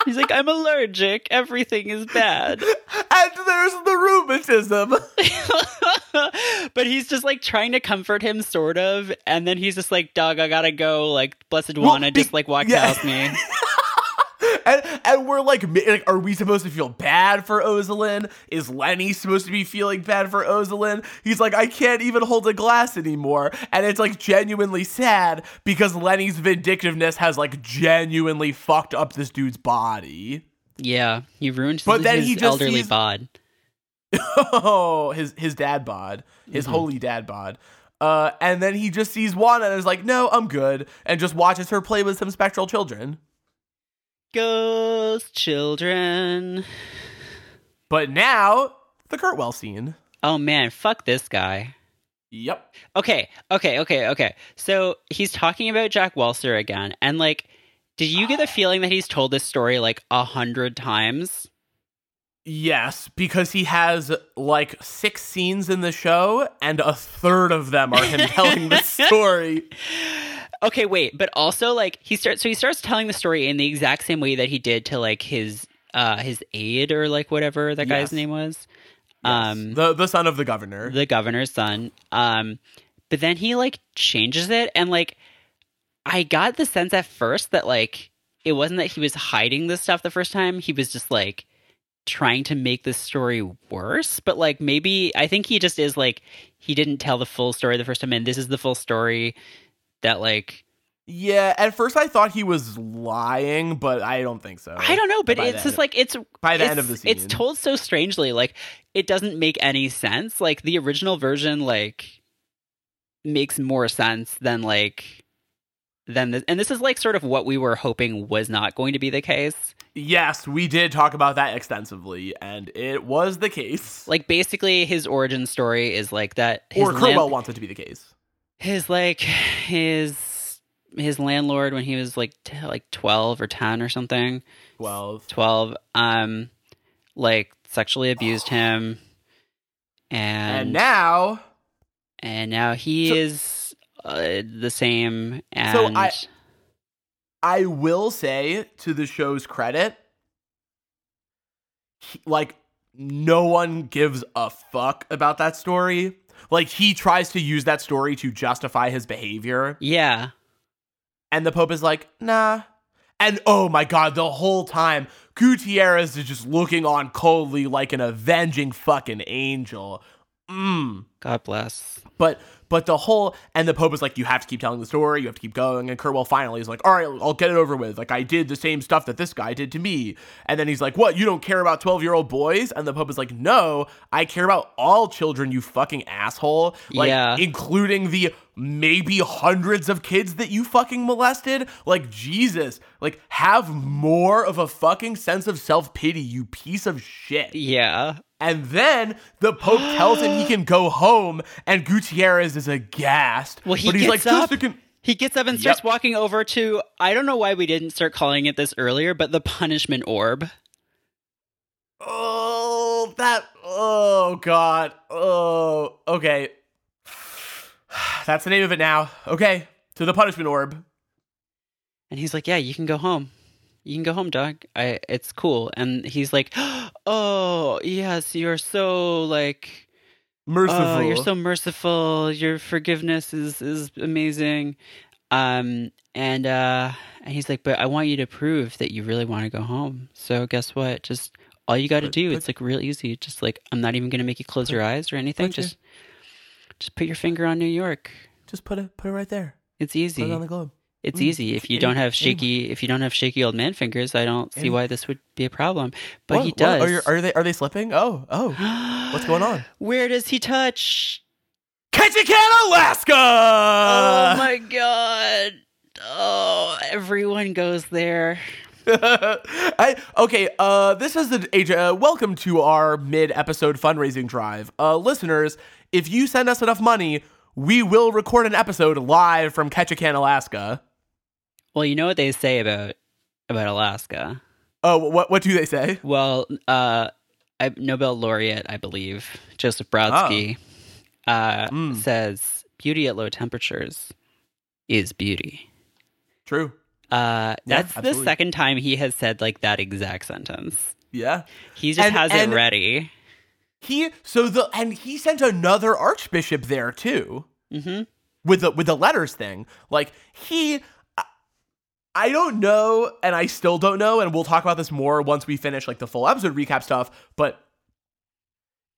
He's like, I'm allergic. Everything is bad. And there's the rheumatism. but he's just like trying to comfort him, sort of. And then he's just like, dog, I gotta go. Like, Blessed Juana be- just like walked yeah. past me. and and we're like, like, are we supposed to feel bad for Ozolin? Is Lenny supposed to be feeling bad for Ozolin? He's like, I can't even hold a glass anymore, and it's like genuinely sad because Lenny's vindictiveness has like genuinely fucked up this dude's body. Yeah, he ruined his, But then his he just elderly bod. oh, his his dad bod, his holy dad bod. Uh, and then he just sees Juana and is like, no, I'm good, and just watches her play with some spectral children. Ghost children. But now the Kurtwell scene. Oh man, fuck this guy. Yep. Okay, okay, okay, okay. So he's talking about Jack Walser again, and like, did you get the feeling that he's told this story like a hundred times? Yes, because he has like six scenes in the show, and a third of them are him telling the story. Okay, wait, but also like he starts so he starts telling the story in the exact same way that he did to like his uh his aide or like whatever that guy's Yes. name was. Um the the son of the governor. the governor's son. Um, but then he like changes it, and like I got the sense at first that like it wasn't that he was hiding this stuff the first time; he was just like trying to make this story worse. But like maybe I think he just is like he didn't tell the full story the first time, and this is the full story that like yeah, at first I thought he was lying, but I don't think so. I don't know, but By it's just like it's by the it's, end of the scene. it's told so strangely like it doesn't make any sense like the original version like makes more sense than like than this and this is like sort of what we were hoping was not going to be the case Yes, we did talk about that extensively, and it was the case. like basically his origin story is like that his or Kurtwell land- wants it to be the case. His like his his landlord when he was like t- like 12 or 10 or something Twelve. 12 um like sexually abused him and And now and now he So- is uh, the same and So I- I will say to the show's credit, he- like no one gives a fuck about that story. Like he tries to use that story to justify his behavior, yeah and the Pope is like, nah. And oh my god, the whole time Gutierrez is just looking on coldly like an avenging fucking angel. Mmm. god bless But but the whole and the Pope is like, you have to keep telling the story, you have to keep going. And Kurtwell finally is like, all right, I'll get it over with. Like I did the same stuff that this guy did to me. And then he's like, what? You don't care about twelve year old boys? And the Pope is like, no, I care about all children. You fucking asshole. Like Yeah. including the maybe hundreds of kids that you fucking molested. Like Jesus, like have more of a fucking sense of self pity. You piece of shit. yeah And then the Pope tells him he can go home, and Gutierrez is aghast. well he but he's gets like, up "Just a con- he gets up and starts Yep. walking over to i don't know why we didn't start calling it this earlier but the punishment orb oh, that. Oh God. Oh, okay. That's the name of it now. Okay, to the punishment orb. And he's like, "Yeah, you can go home. You can go home, dog. I it's cool." And he's like, "Oh, yes, you're so like Merciful. oh, you're so merciful. Your forgiveness is is amazing." Um and uh and he's like, "But I want you to prove that you really want to go home. So guess what? Just all you got to do, put- it's like real easy. Just like I'm not even going to make you close your eyes or anything. put your- Just just put your finger on New York. Just put it, put it right there. It's Put easy. it on the globe. It's Mm, easy. If you don't have shaky, if you don't have shaky old man fingers, I don't see why this would be a problem. But What- he does. Are, you- are they? Are they slipping? Oh, oh. What's going on? Where does he touch? Ketchikan, Alaska. oh my god! Oh, everyone goes there. I, okay, uh, this is the. Uh, welcome to our mid-episode fundraising drive, uh, listeners. If you send us enough money, we will record an episode live from Ketchikan, Alaska. Well, you know what they say about about Alaska. Oh, what what do they say? Well, uh, I, Nobel laureate, I believe, Joseph Brodsky, uh, Mm. says beauty at low temperatures is beauty. True. Uh, Yeah, that's the second time he has said like that exact sentence. Yeah. He just And- has and- it ready. He so the and he sent another archbishop there too. hmm with the with the letters thing. Like he I- don't know and I still don't know and we'll talk about this more once we finish like the full episode recap stuff, but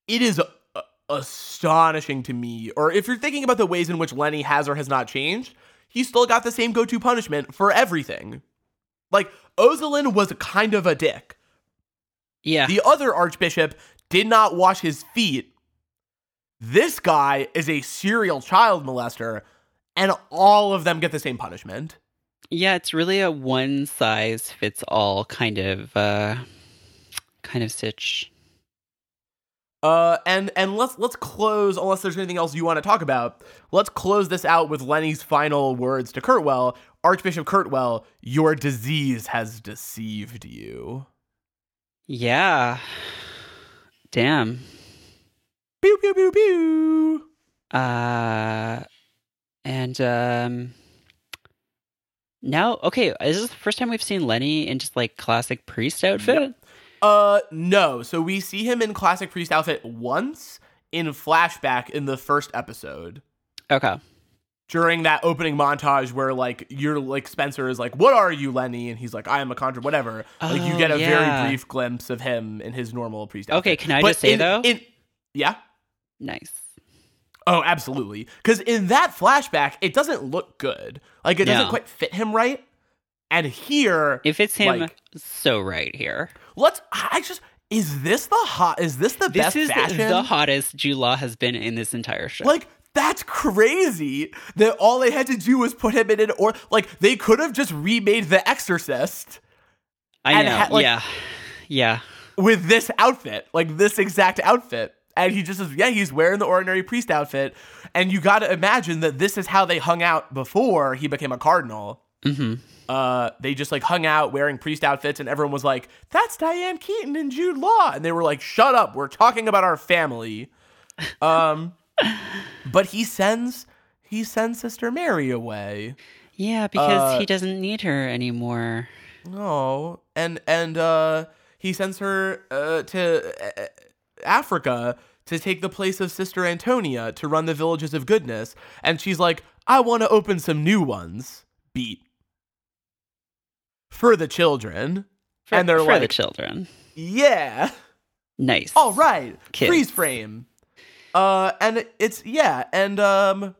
it is uh, astonishing to me or if you're thinking about the ways in which Lenny has or has not changed, he's still got the same go-to punishment for everything. Like Ozolin was kind of a dick. Yeah. The other archbishop did not wash his feet. This guy is a serial child molester, and all of them get the same punishment. Yeah, it's really a one size fits all kind of uh kind of stitch. Uh, and and let's let's close. Unless there's anything else you want to talk about, let's close this out with Lenny's final words to Kurtwell. Archbishop Kurtwell, your disease has deceived you. Yeah. Damn. Pew pew pew pew. Uh and um now okay, is this the first time we've seen Lenny in just like classic priest outfit? Uh, no. So we see him in classic priest outfit once in flashback in the first episode. Okay. during that opening montage where like you're like Spencer is like, "What are you, Lenny?" and he's like, "I am a conjure, whatever." like you Oh, get a yeah. very brief glimpse of him in his normal priest. Outfit. Okay, can I But just say, in- though? in yeah, Nice. Oh, absolutely, because in that flashback, it doesn't look good. Like it doesn't quite fit him right. And here, if it's him Like- so right here. let's. I just is this the hot? Is this the This best is fashion? the hottest Jude Law has been in this entire show. Like that's crazy that all they had to do was put him in an or like they could have just remade The Exorcist I know. ha- like- yeah. Yeah. with this outfit, like this exact outfit. And he just says, yeah, he's wearing the ordinary priest outfit. And you got to imagine that this is how they hung out before he became a cardinal. hmm Uh, they just like hung out wearing priest outfits, and everyone was like, "That's Diane Keaton and Jude Law," and they were like, "Shut up, we're talking about our family." Um, but he sends he sends Sister Mary away. Yeah, because Uh, he doesn't need her anymore. No, and and uh, he sends her uh, to uh, Africa to take the place of Sister Antonia to run the villages of goodness, and she's like, "I want to open some new ones." Beat for the children, For, and they're for the children. "Yeah, Nice. all right, Kids. freeze frame." Uh, and it's yeah, and um.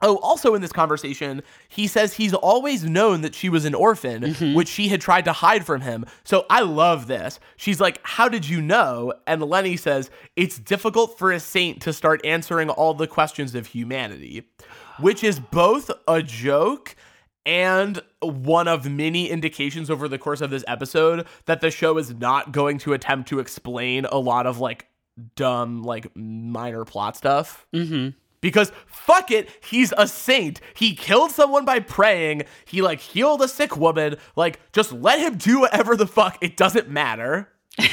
Oh, also in this conversation, he says he's always known that she was an orphan, Mhm. which she had tried to hide from him. So I love this. She's like, How did you know? And Lenny says, It's difficult for a saint to start answering all the questions of humanity, which is both a joke and one of many indications over the course of this episode that the show is not going to attempt to explain a lot of like dumb, like minor plot stuff. hmm Because fuck it, he's a saint. He killed someone by praying. He like healed a sick woman. Like just let him do whatever the fuck. It doesn't matter.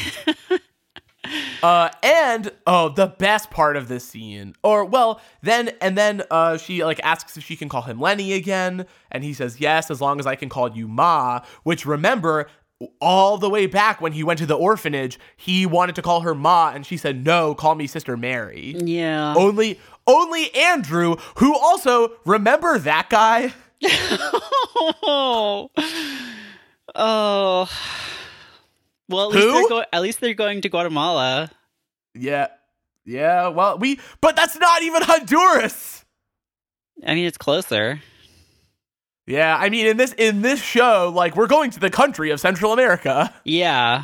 Uh, and oh, the best part of this scene, or well, then and then uh, she like asks if she can call him Lenny again, and he says yes, as long as I can call you Ma. Which remember, all the way back when he went to the orphanage, he wanted to call her Ma, and she said no, call me Sister Mary. Yeah. Only, only Andrew, who also remember that guy. Oh. Oh. Well, at least, Who? go- at least they're going to Guatemala. Yeah, yeah. Well, we, but that's not even Honduras. I mean, it's closer. Yeah, I mean in this in this show, like we're going to the country of Central America. Yeah.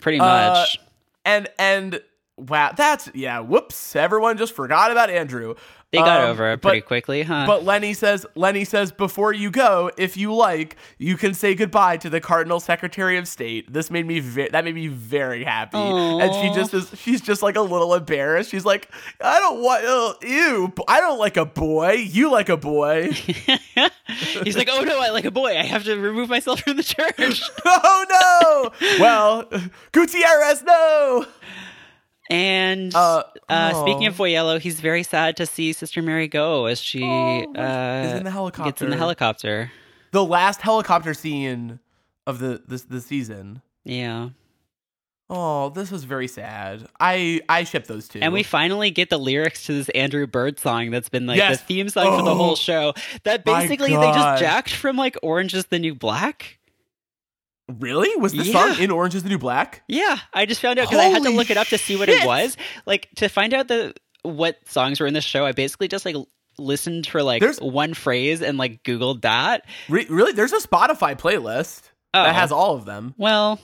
Pretty Uh, much. And and wow, that's yeah, whoops. Everyone just forgot about Andrew. they got Um, over it but- pretty quickly, huh? But Lenny says Lenny says before you go, if you like, you can say goodbye to the Cardinal Secretary of State. This made me ve- that made me very happy. And she just is she's just like a little embarrassed. She's like, I don't want ew, I don't like a boy. You like a boy. He's like, oh no, I like a boy. I have to remove myself from the church. oh no. well, Gutierrez, no. And Uh, uh, aw. speaking of Voiello, he's very sad to see Sister Mary go as she Oh, uh, is in the helicopter. gets in the helicopter. The last helicopter scene of the this the season. Yeah. Oh, this was very sad. I I ship those two. And we finally get the lyrics to this Andrew Bird song that's been like Yes. the theme song for the Oh, whole show. That basically they just jacked from like Orange is the New Black. Really was this Yeah. song in Orange Is the New Black? Yeah, I just found out because I had to look it up to see what it was. Like to find out the what songs were in the show, I basically just like listened for like There's- one phrase and like Googled that. Re- really? There's a Spotify playlist Oh. that has all of them. Well,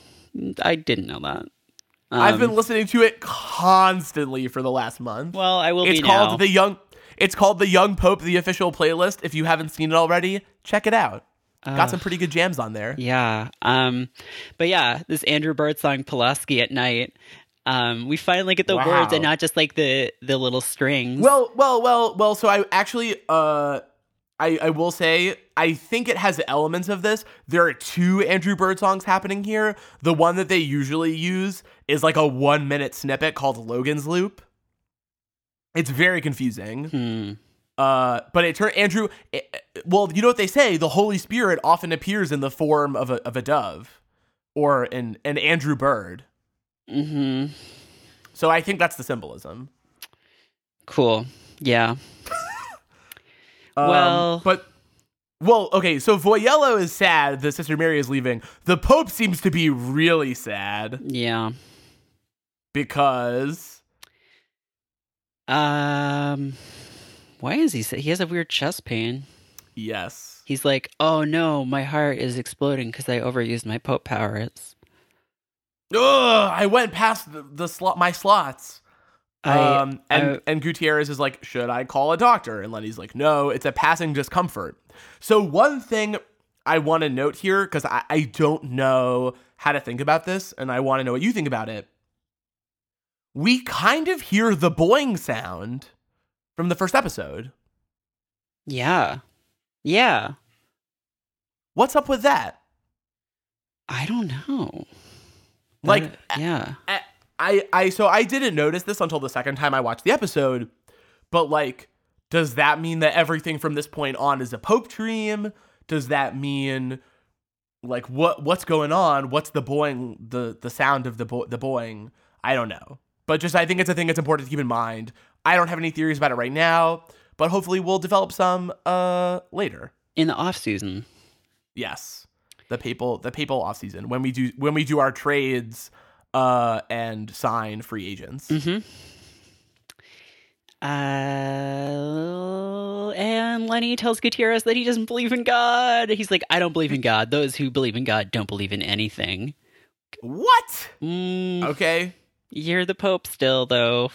I didn't know that. I've Um, been listening to it constantly for the last month. well. I will it's be called now. the Young. It's called the Young Pope, the official playlist. If you haven't seen it already, check it out. Got some pretty good jams on there. Yeah. Um, but yeah, this Andrew Bird song Pulaski at night. Um, we finally get the Wow. words and not just like the the little strings. Well, well, well, well. So I actually, uh, I I will say I think it has elements of this. There are two Andrew Bird songs happening here. The one that they usually use is like a one minute snippet called Logan's Loop. It's very confusing. Hmm. Uh, but it turned Andrew. eh, eh, well, you know what they say: the Holy Spirit often appears in the form of a of a dove, or an an Andrew Bird. hmm So I think that's the symbolism. Cool. Yeah. Um, Well- but well, okay. So Voiello is sad that Sister Mary is leaving. The Pope seems to be really sad Yeah. because Um. Why is he? He has a weird chest pain. yes, He's like, oh no, my heart is exploding because I overused my Pope powers. Ugh, I went past the, the slot my slots. I, um, and I- and Gutierrez is like, should I call a doctor? And Lenny's like, no, it's a passing discomfort. So one thing I want to note here because I, I don't know how to think about this, and I want to know what you think about it. We kind of hear the boing sound from the first episode. yeah, yeah. What's up with that? I don't know. Like, yeah. I, I, I so I didn't notice this until the second time I watched the episode, but like, does that mean that everything from this point on is a Pope dream? Does that mean like what what's going on? What's the boing the the sound of the bo- the boing? I don't know, but just I think it's a thing that's important to keep in mind. I don't have any theories about it right now, but hopefully we'll develop some uh later. In the off season. Yes. The papal the papal off season when we do when we do our trades uh and sign free agents. Mm-hmm. Uh, and Lenny tells Gutierrez that he doesn't believe in God. He's like, I don't believe in God. Those who believe in God don't believe in anything. What? Mm, Okay. You're the Pope still, though.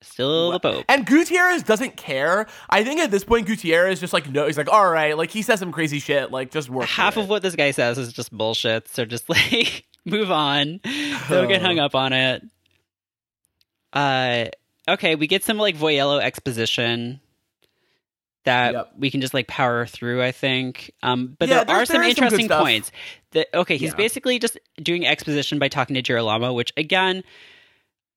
Still the Pope. And Gutierrez doesn't care. I think at this point Gutierrez just like no he's like, all right, like he says some crazy shit, like just work. Half of it." what this guy says is just bullshit. So just like move on. Don't get hung up on it. Uh, okay, we get some like Voiello exposition that Yep. we can just like power through. I think. Um, but Yeah, there are some there some interesting stuff. points. That okay, he's Yeah. basically just doing exposition by talking to Girolamo, which again.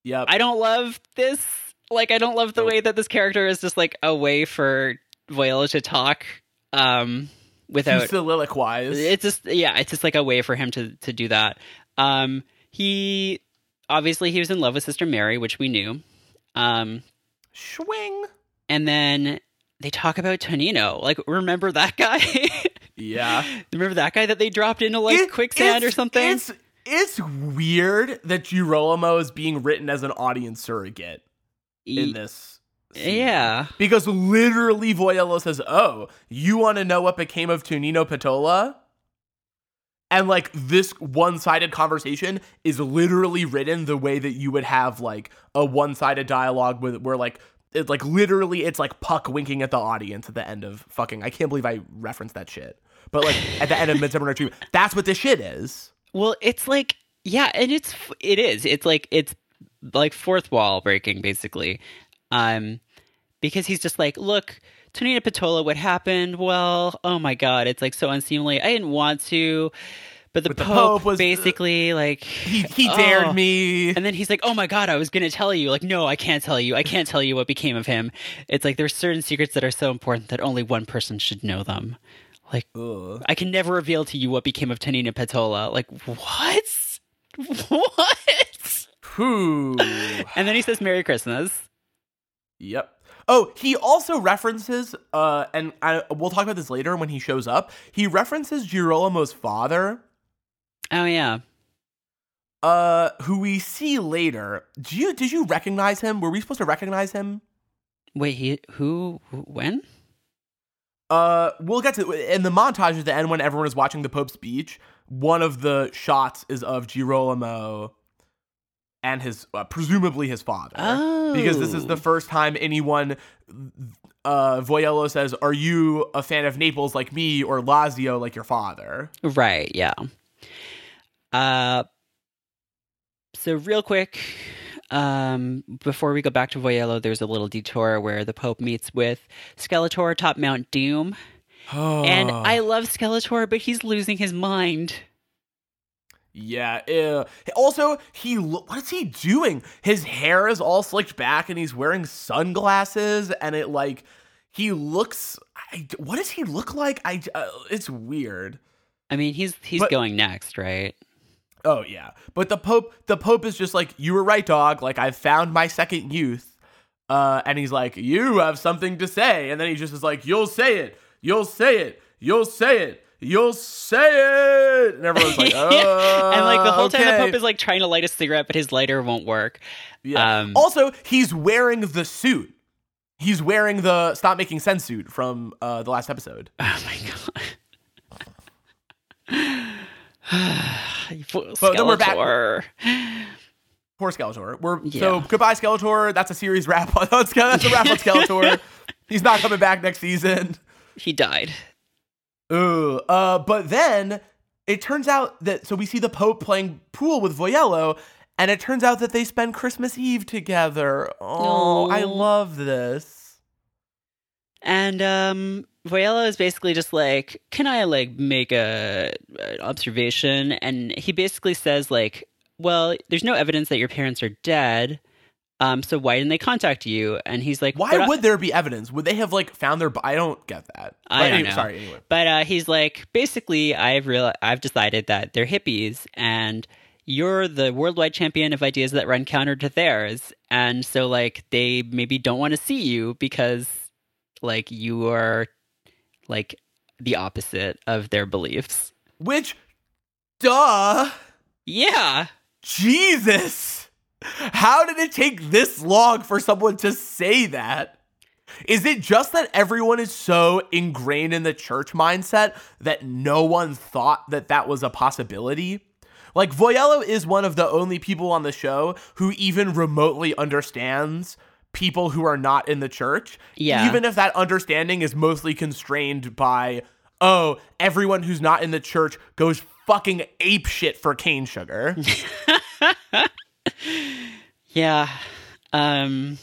Yep. I don't love this. Like, I don't love the way that this character is just like a way for Voiello to talk um, without. soliloquize. It's just yeah, it's just like a way for him to to do that. Um, he obviously he was in love with Sister Mary, which we knew. Um, Swing. and then they talk about Tonino. Like, remember that guy? Yeah. remember that guy that they dropped into like It- quicksand or something? It's it's weird that Girolamo is being written as an audience surrogate in this. scene. yeah. Because literally Voiello says, Oh, you want to know what became of Tonino Pettola? And like this one sided conversation is literally written the way that you would have like a one sided dialogue with where like it's like literally it's like Puck winking at the audience at the end of fucking I can't believe I referenced that shit. But like at the end of Midsummer Night's Dream, that's what this shit is. Well, it's like yeah, and it's it is. It's like it's like fourth wall breaking basically. Um because he's just like, "Look, Tonino Pettola what happened? Well, oh my god, it's like so unseemly. I didn't want to, but the, But the Pope, Pope was- basically like He he Oh. dared me. And then he's like, "Oh my god, I was going to tell you." Like, "No, I can't tell you. I can't tell you what became of him." It's like there's certain secrets that are so important that only one person should know them. Like, Ugh. I can never reveal to you what became of Tonino Pettola. Like, what? What? Whew. And then he says Merry Christmas. Yep. Oh, he also references, uh, and I, we'll talk about this later when he shows up. He references Girolamo's father, Oh yeah. uh, who we see later. Do you did you recognize him? Were we supposed to recognize him? Wait, he who, who when? Uh, we'll get to in the montage at the end when everyone is watching the Pope's speech. One of the shots is of Girolamo and his, uh, presumably his father. Oh. because this is the first time anyone uh Voiello says, "Are you a fan of Naples like me or Lazio like your father?" Right, yeah. Uh so real quick, um before we go back to Voiello, there's a little detour where the Pope meets with Skeletor atop Mount Doom. And Oh. I love Skeletor, but he's losing his mind. Yeah, ew. Also, he lo- what is he doing? His hair is all slicked back and he's wearing sunglasses and it like he looks I, what does he look like? I uh, it's weird. I mean, he's he's But- going next, right? Oh yeah. But the Pope the Pope is just like, You were right, dog. Like I've found my second youth. Uh and he's like, You have something to say. And then he just is like, You'll say it. You'll say it. You'll say it. You'll say it. And everyone's like, Oh and like the whole time the okay." Pope is like trying to light a cigarette, but his lighter won't work. Yeah. um, also, he's wearing the suit. He's wearing the stop making sense suit from uh the last episode. Oh my god. But then we're back- Skeletor. Poor Skeletor. We're so goodbye, Skeletor. That's a series wrap. on That's a wrap on Skeletor. He's not coming back next season. He died. Ooh, uh, but then it turns out that so we see the Pope playing pool with Voiello, and it turns out that they spend Christmas Eve together. Oh, I love this. And um Voiello is basically just like, "Can I like make a an observation?" And he basically says like, "Well, there's no evidence that your parents are dead. Um so why didn't they contact you?" And he's like, Why "But I- would there be evidence? Would they have like found their? I don't get that. I But don't anyway, know. Sorry. Anyway. But uh, he's like, basically, I've real I've decided that they're hippies, and you're the worldwide champion of ideas that run counter to theirs, and so like they maybe don't want to see you because like you are like the opposite of their beliefs. Which, duh, Yeah, Jesus, how did it take this long for someone to say that? Is it just that everyone is so ingrained in the church mindset that no one thought that that was a possibility? Like, Voiello is one of the only people on the show who even remotely understands people who are not in the church. Yeah. Even if that understanding is mostly constrained by, oh, everyone who's not in the church goes fucking ape shit for cane sugar. yeah, um,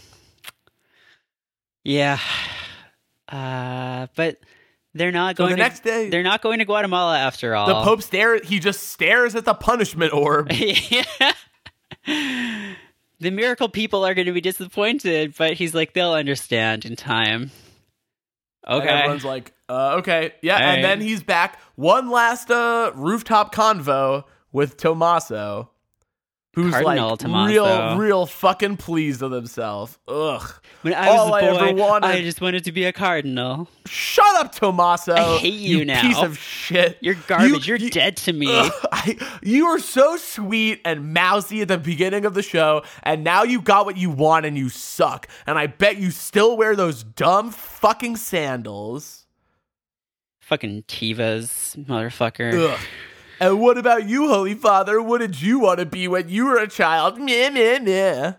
yeah, uh, but they're not So going. the to, next day- they're not going to Guatemala after all. The Pope stare he just stares at the punishment orb. yeah. the miracle people are going to be disappointed, but he's like, they'll understand in time. And Okay. everyone's like, uh, okay, yeah. All And right. then he's back. One last uh, rooftop convo with Tommaso, who's Cardinal like Tommaso. real, real fucking pleased with himself. Ugh. when I all was I a ever wanted- I just wanted to be a cardinal. Shut up, Tommaso. I hate you now. Piece of shit. You're garbage. You- You, are you- dead to me. Ugh, I, you were so sweet and mousy at the beginning of the show, and now you got what you want and you suck. And I bet you still wear those dumb fucking sandals. Fucking Tevas, motherfucker. Ugh. And what about you, Holy Father? What did you want to be when you were a child? Meh, meh, meh.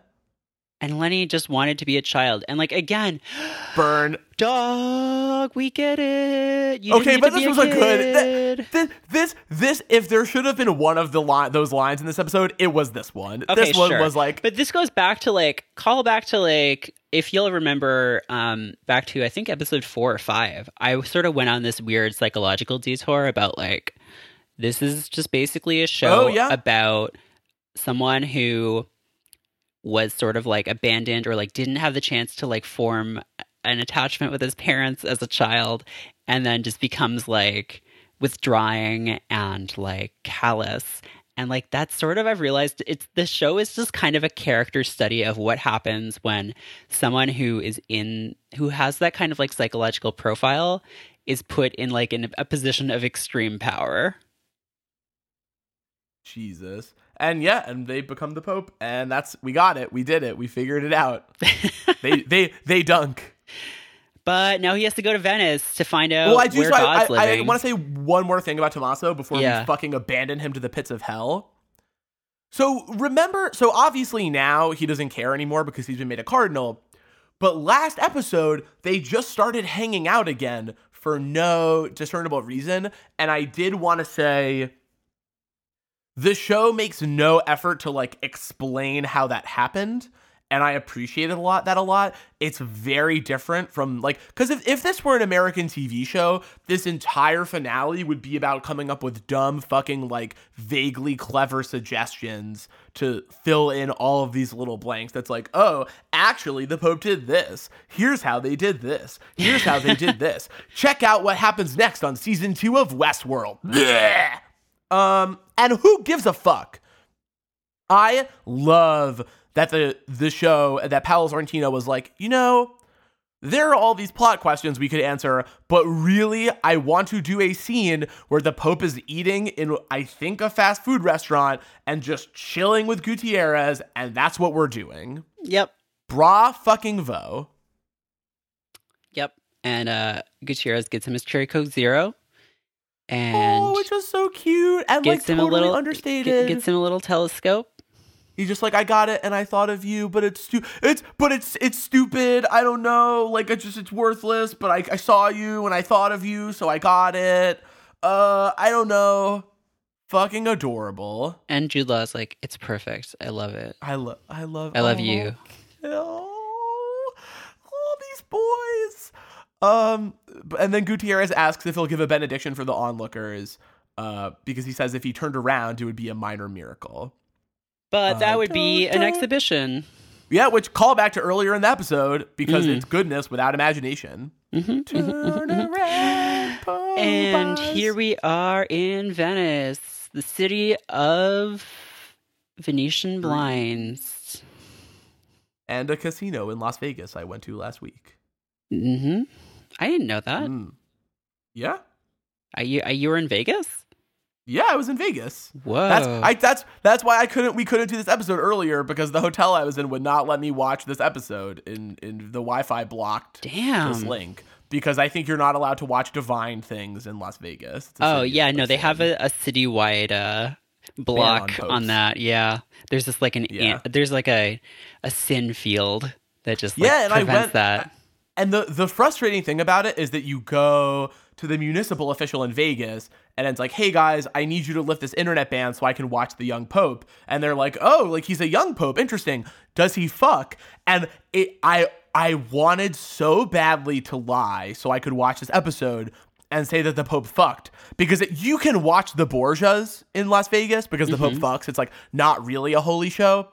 And Lenny just wanted to be a child. And like again, Burn. dog, we get it. You Okay, but this was a good. kid. th- This, this. If there should have been one of the line, those lines in this episode, it was this one. Okay, this one sure. was like, But this goes back to like call back to like if you'll remember um back to I think episode 4 or 5. I sort of went on this weird psychological detour about like this is just basically a show Oh, yeah? about someone who was sort of like abandoned or like didn't have the chance to like form an attachment with his parents as a child and then just becomes like withdrawing and like callous and like that's sort of i've realized it's the show is just kind of a character study of what happens when someone who is in who has that kind of like psychological profile is put in like in a position of extreme power Jesus. And yeah, and they become the Pope, and that's we got it. We did it. We figured it out. they they they dunk. but now he has to go to venice to find out Well, I do. where So I, god's I, I living want to say one more thing about Tommaso before Yeah. we fucking abandon him to the pits of hell. So remember, so obviously now he doesn't care anymore because he's been made a cardinal. But last episode, they just started hanging out again for no discernible reason. And I did want to say the show makes no effort to like explain how that happened. And I appreciated a lot that a lot. It's very different from like because if, if this were an American TV show, this entire finale would be about coming up with dumb fucking like vaguely clever suggestions to fill in all of these little blanks. That's like, oh, actually the Pope did this. Here's how they did this. Here's how they did this. Check out what happens next on season two of Westworld. Blech. Um, and who gives a fuck? I love that the the show that Paolo Sorrentino was like, you know, there are all these plot questions we could answer, but really, I want to do a scene where the Pope is eating in, I think, a fast food restaurant and just chilling with Gutierrez, and that's what we're doing. yep Bra fucking vo. Yep. And uh Gutierrez gets him his cherry coke zero. And oh, which was so cute and like totally a little understated. Gets him a little telescope. He's just like, I got it, and I thought of you, but it's stu- it's but it's it's stupid. I don't know, like it's just it's worthless. But I I saw you and I thought of you, so I got it. Uh, I don't know, fucking adorable. And Jude Law's like, it's perfect. I love it. I love I love I love oh, you. Oh, all these boys. Um, and then Gutierrez asks if he'll give a benediction for the onlookers. Uh, because he says if he turned around, it would be a minor miracle. But Uh, that would be an exhibition. Yeah, which call back to earlier in the episode because Mhm. it's goodness without imagination. Mhm, Turn around, And here we are in Venice, the city of Venetian blinds. and a casino in Las Vegas I went to last week. hmm I didn't know that. Mm. Yeah, Are you, are you were in Vegas? yeah, I was in Vegas. Whoa. That's I that's that's why I couldn't we couldn't do this episode earlier because the hotel I was in would not let me watch this episode in in the Wi-Fi blocked Damn. this link because I think you're not allowed to watch divine things in Las Vegas. Oh yeah, no, they have a, a citywide uh, block on on, that. Yeah, there's just like an Yeah. an- there's like a a sin field that just like, Yeah, and I prevents went- that. And the the frustrating thing about it is that you go to the municipal official in Vegas and it's like, "Hey guys, I need you to lift this internet ban so I can watch the young pope." And they're like, "Oh, like he's a young pope. Interesting. Does he fuck?" And it I I wanted so badly to lie so I could watch this episode and say that the Pope fucked because it, you can watch the Borgias in Las Vegas because the Pope mm-hmm. fucks. It's like not really a holy show.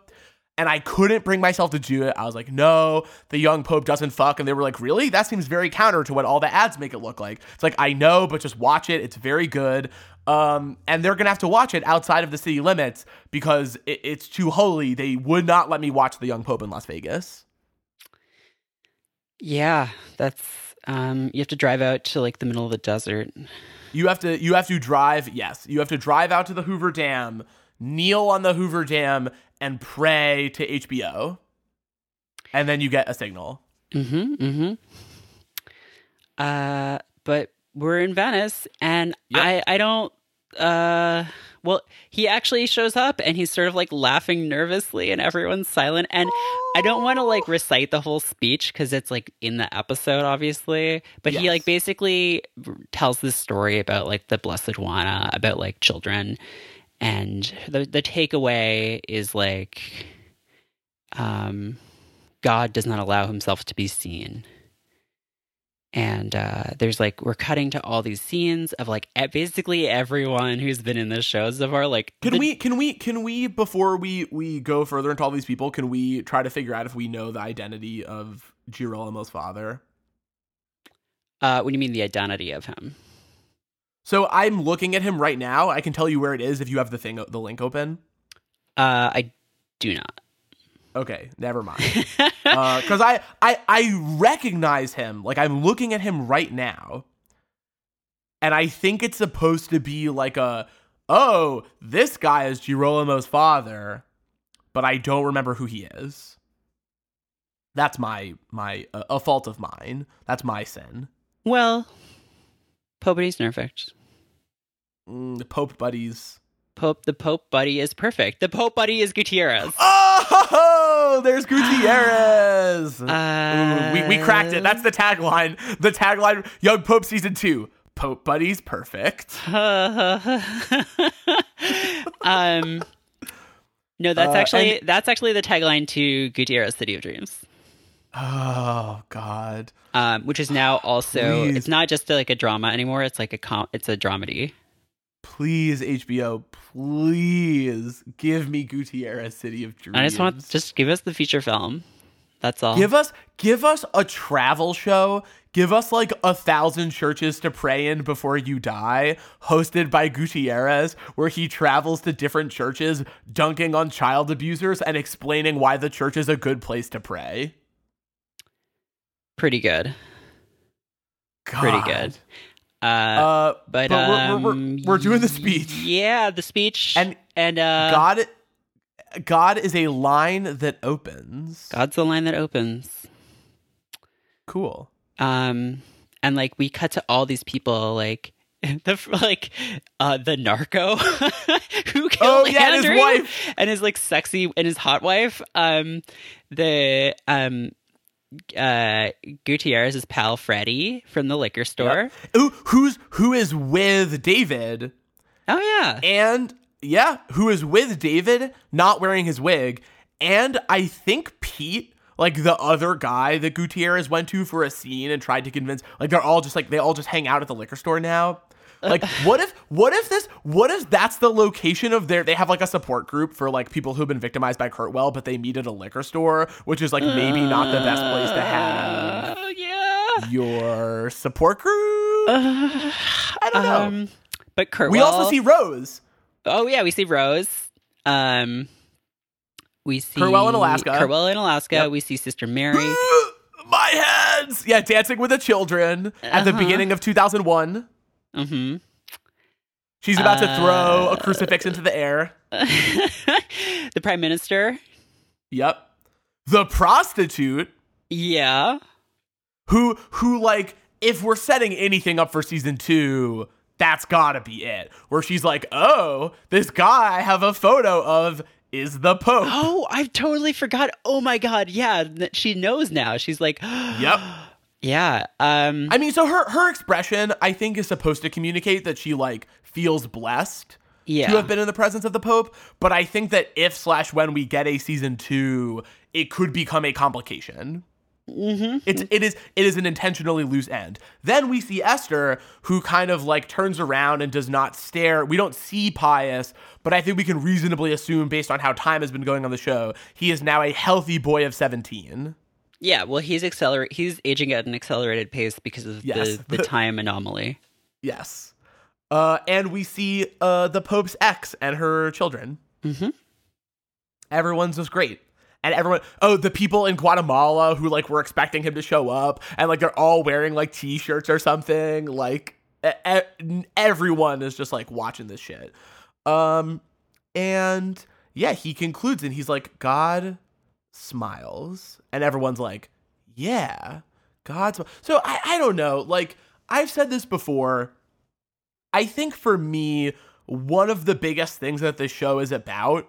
And I couldn't bring myself to do it. I was like, no, the young pope doesn't fuck. And they were like, really? That seems very counter to what all the ads make it look like. It's like, I know, but just watch it. It's very good. Um, and they're gonna have to watch it outside of the city limits because it, it's too holy. They would not let me watch the young pope in Las Vegas. Yeah, that's um you have to drive out to like the middle of the desert. You have to you have to drive, yes. You have to drive out to the Hoover Dam, kneel on the Hoover Dam, and pray to HBO. And then you get a signal. Mm-hmm. Mm-hmm. Uh but we're in Venice and Yep. I I don't uh well he actually shows up and he's sort of like laughing nervously and everyone's silent and I don't want to like recite the whole speech cuz it's like in the episode obviously but he like basically tells this story about like the blessed Juana about like children and the the takeaway is like um God does not allow himself to be seen and uh, there's like we're cutting to all these scenes of like basically everyone who's been in the show so far. Like, Can the- we can we can we before we we go further into all these people, can we try to figure out if we know the identity of Girolamo's father? Uh, what do you mean the identity of him? So I'm looking at him right now. I can tell you where it is if you have the thing the link open. Uh, I do not. Okay, never mind. Because I, I I recognize him. Like I'm looking at him right now, and I think it's supposed to be like a oh this guy is Girolamo's father, but I don't remember who he is. That's my my uh, a fault of mine. That's my sin. well, Pope's perfect. Mm, the Pope buddies. Pope, the Pope buddy is perfect. The Pope buddy is Gutierrez. Oh, there's Gutierrez. Uh, Ooh, we, we cracked it. That's the tagline. The tagline Young Pope season two. Pope buddies, perfect. um, no, that's Uh, actually that's actually the tagline to Gutierrez City of Dreams. Oh God. um, which is now also Please. it's not just like a drama anymore. It's like a com- it's a dramedy. Please, HBO, please give me Gutierrez City of Dreams. I just want just give us the feature film. That's all. give us give us a travel show. Give us like a thousand churches to pray in before you die, hosted by Gutierrez, where he travels to different churches, dunking on child abusers and explaining why the church is a good place to pray. Pretty good. Pretty good. Uh, Uh, but, but we're- we're, we're, um, we're doing the speech. Yeah, the speech And and uh, God, God is a line that opens. God's the line that opens. Cool. Um, and like we cut to all these people like. The like uh the narco who killed Oh, yeah, and his wife. and his like sexy and his hot wife um the um uh Gutierrez's pal Freddie from the liquor store. Ooh, who's who is with David Oh yeah. and yeah, who is with David not wearing his wig and I think Pete like the other guy that Gutierrez went to for a scene and tried to convince like they're all just like they all just hang out at the liquor store now. Like what if what if this what if that's the location of their they have like a support group for like people who've been victimized by Kurtwell but they meet at a liquor store which is like maybe not the best place to have Oh yeah. your support group. I don't know. Um but Kurt we also see Rose. Oh yeah, we see Rose. Um we see Kurtwell in Alaska. Kurtwell in Alaska. Yep. We see Sister Mary. My hands. Yeah, dancing with the children at the Uh-huh. beginning of 2001. Mm-hmm. She's about to throw Uh, a crucifix into the air. the Prime Minister. Yep. The prostitute Yeah. who who like if we're setting anything up for season 2, that's got to be it. Where she's like, "Oh, this guy I have a photo of is the pope." Oh, I totally forgot. Oh my god, yeah, she knows now. She's like, Yep. Yeah. Um, I mean, so her her expression I think is supposed to communicate that she like feels blessed yeah. to have been in the presence of the Pope. But I think that if slash when we get a season two, it could become a complication. Mm-hmm. It's it is it is an intentionally loose end. Then we see Esther, who kind of like turns around and does not stare. We don't see Pius, but I think we can reasonably assume, based on how time has been going on the show, he is now a healthy boy of seventeen. Yeah, well, he's accelerate. He's aging at an accelerated pace because of Yes. the, the time anomaly. Yes. Uh, and we see uh, the Pope's ex and her children. Mhm. Everyone's just great. And everyone, oh, the people in Guatemala who like were expecting him to show up, and like they're all wearing like T-shirts or something. Like e- everyone is just like watching this shit. Um, and yeah, he concludes and he's like, God smiles, and everyone's like, yeah, God. So I, I don't know. Like I've said this before. I think for me, one of the biggest things that this show is about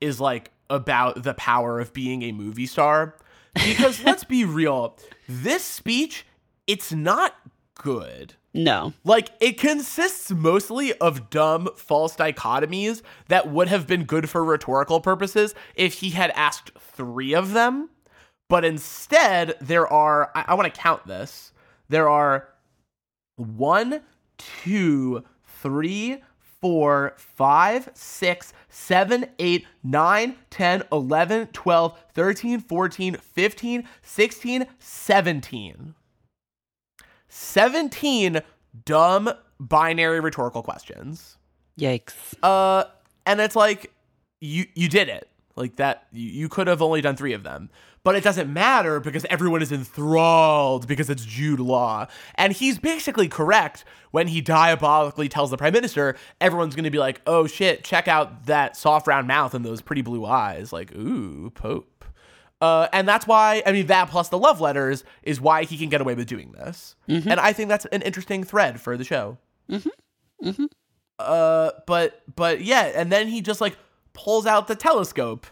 is like about the power of being a movie star. Because let's be real, this speech, it's not good. No, Like, it consists mostly of dumb, false dichotomies that would have been good for rhetorical purposes if he had asked three of them. But instead, there are, I, I want to count this. There are one, two, three, four, five, six, seven, eight, nine, 10, 11, 12, 13, 14, 15, 16, 17. 17 dumb binary rhetorical questions. yikes. Uh and it's like you you did it. Like that you, you could have only done 3 of them. But it doesn't matter because everyone is enthralled because it's Jude Law. And he's basically correct when he diabolically tells the prime minister everyone's going to be like, "Oh shit, check out that soft round mouth and those pretty blue eyes." Like, "Ooh, Pope." Uh, and that's why I mean that plus the love letters is why he can get away with doing this, and I think that's an interesting thread for the show. Uh, but but yeah, and then he just like pulls out the telescope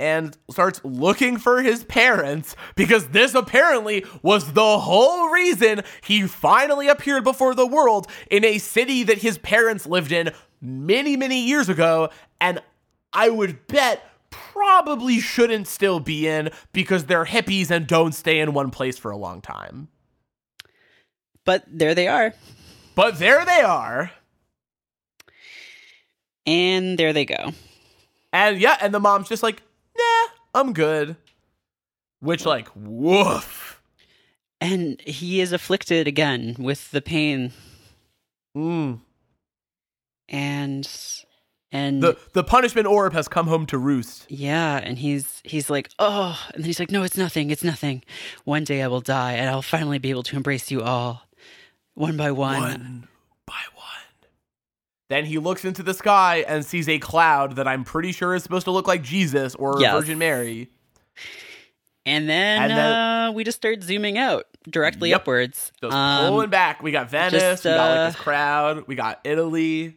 and starts looking for his parents because this apparently was the whole reason he finally appeared before the world in a city that his parents lived in many many years ago. And I would bet probably shouldn't still be in because they're hippies and don't stay in one place for a long time. But there they are, But there they are. and there they go. And yeah, and the mom's just like, nah, I'm good. Which, like, woof. And he is afflicted again with the pain, Mm. and and The the punishment orb has come home to roost. Yeah, and he's he's like, oh, and then he's like, no, it's nothing, it's nothing. One day I will die, and I'll finally be able to embrace you all, one by one. One by one. Then he looks into the sky and sees a cloud that I'm pretty sure is supposed to look like Jesus or Yes. Virgin Mary. And then, And then- uh, we just start zooming out directly Yep. upwards. Just Um, pulling back. We got Venice. just, we got uh, like this crowd. We got Italy.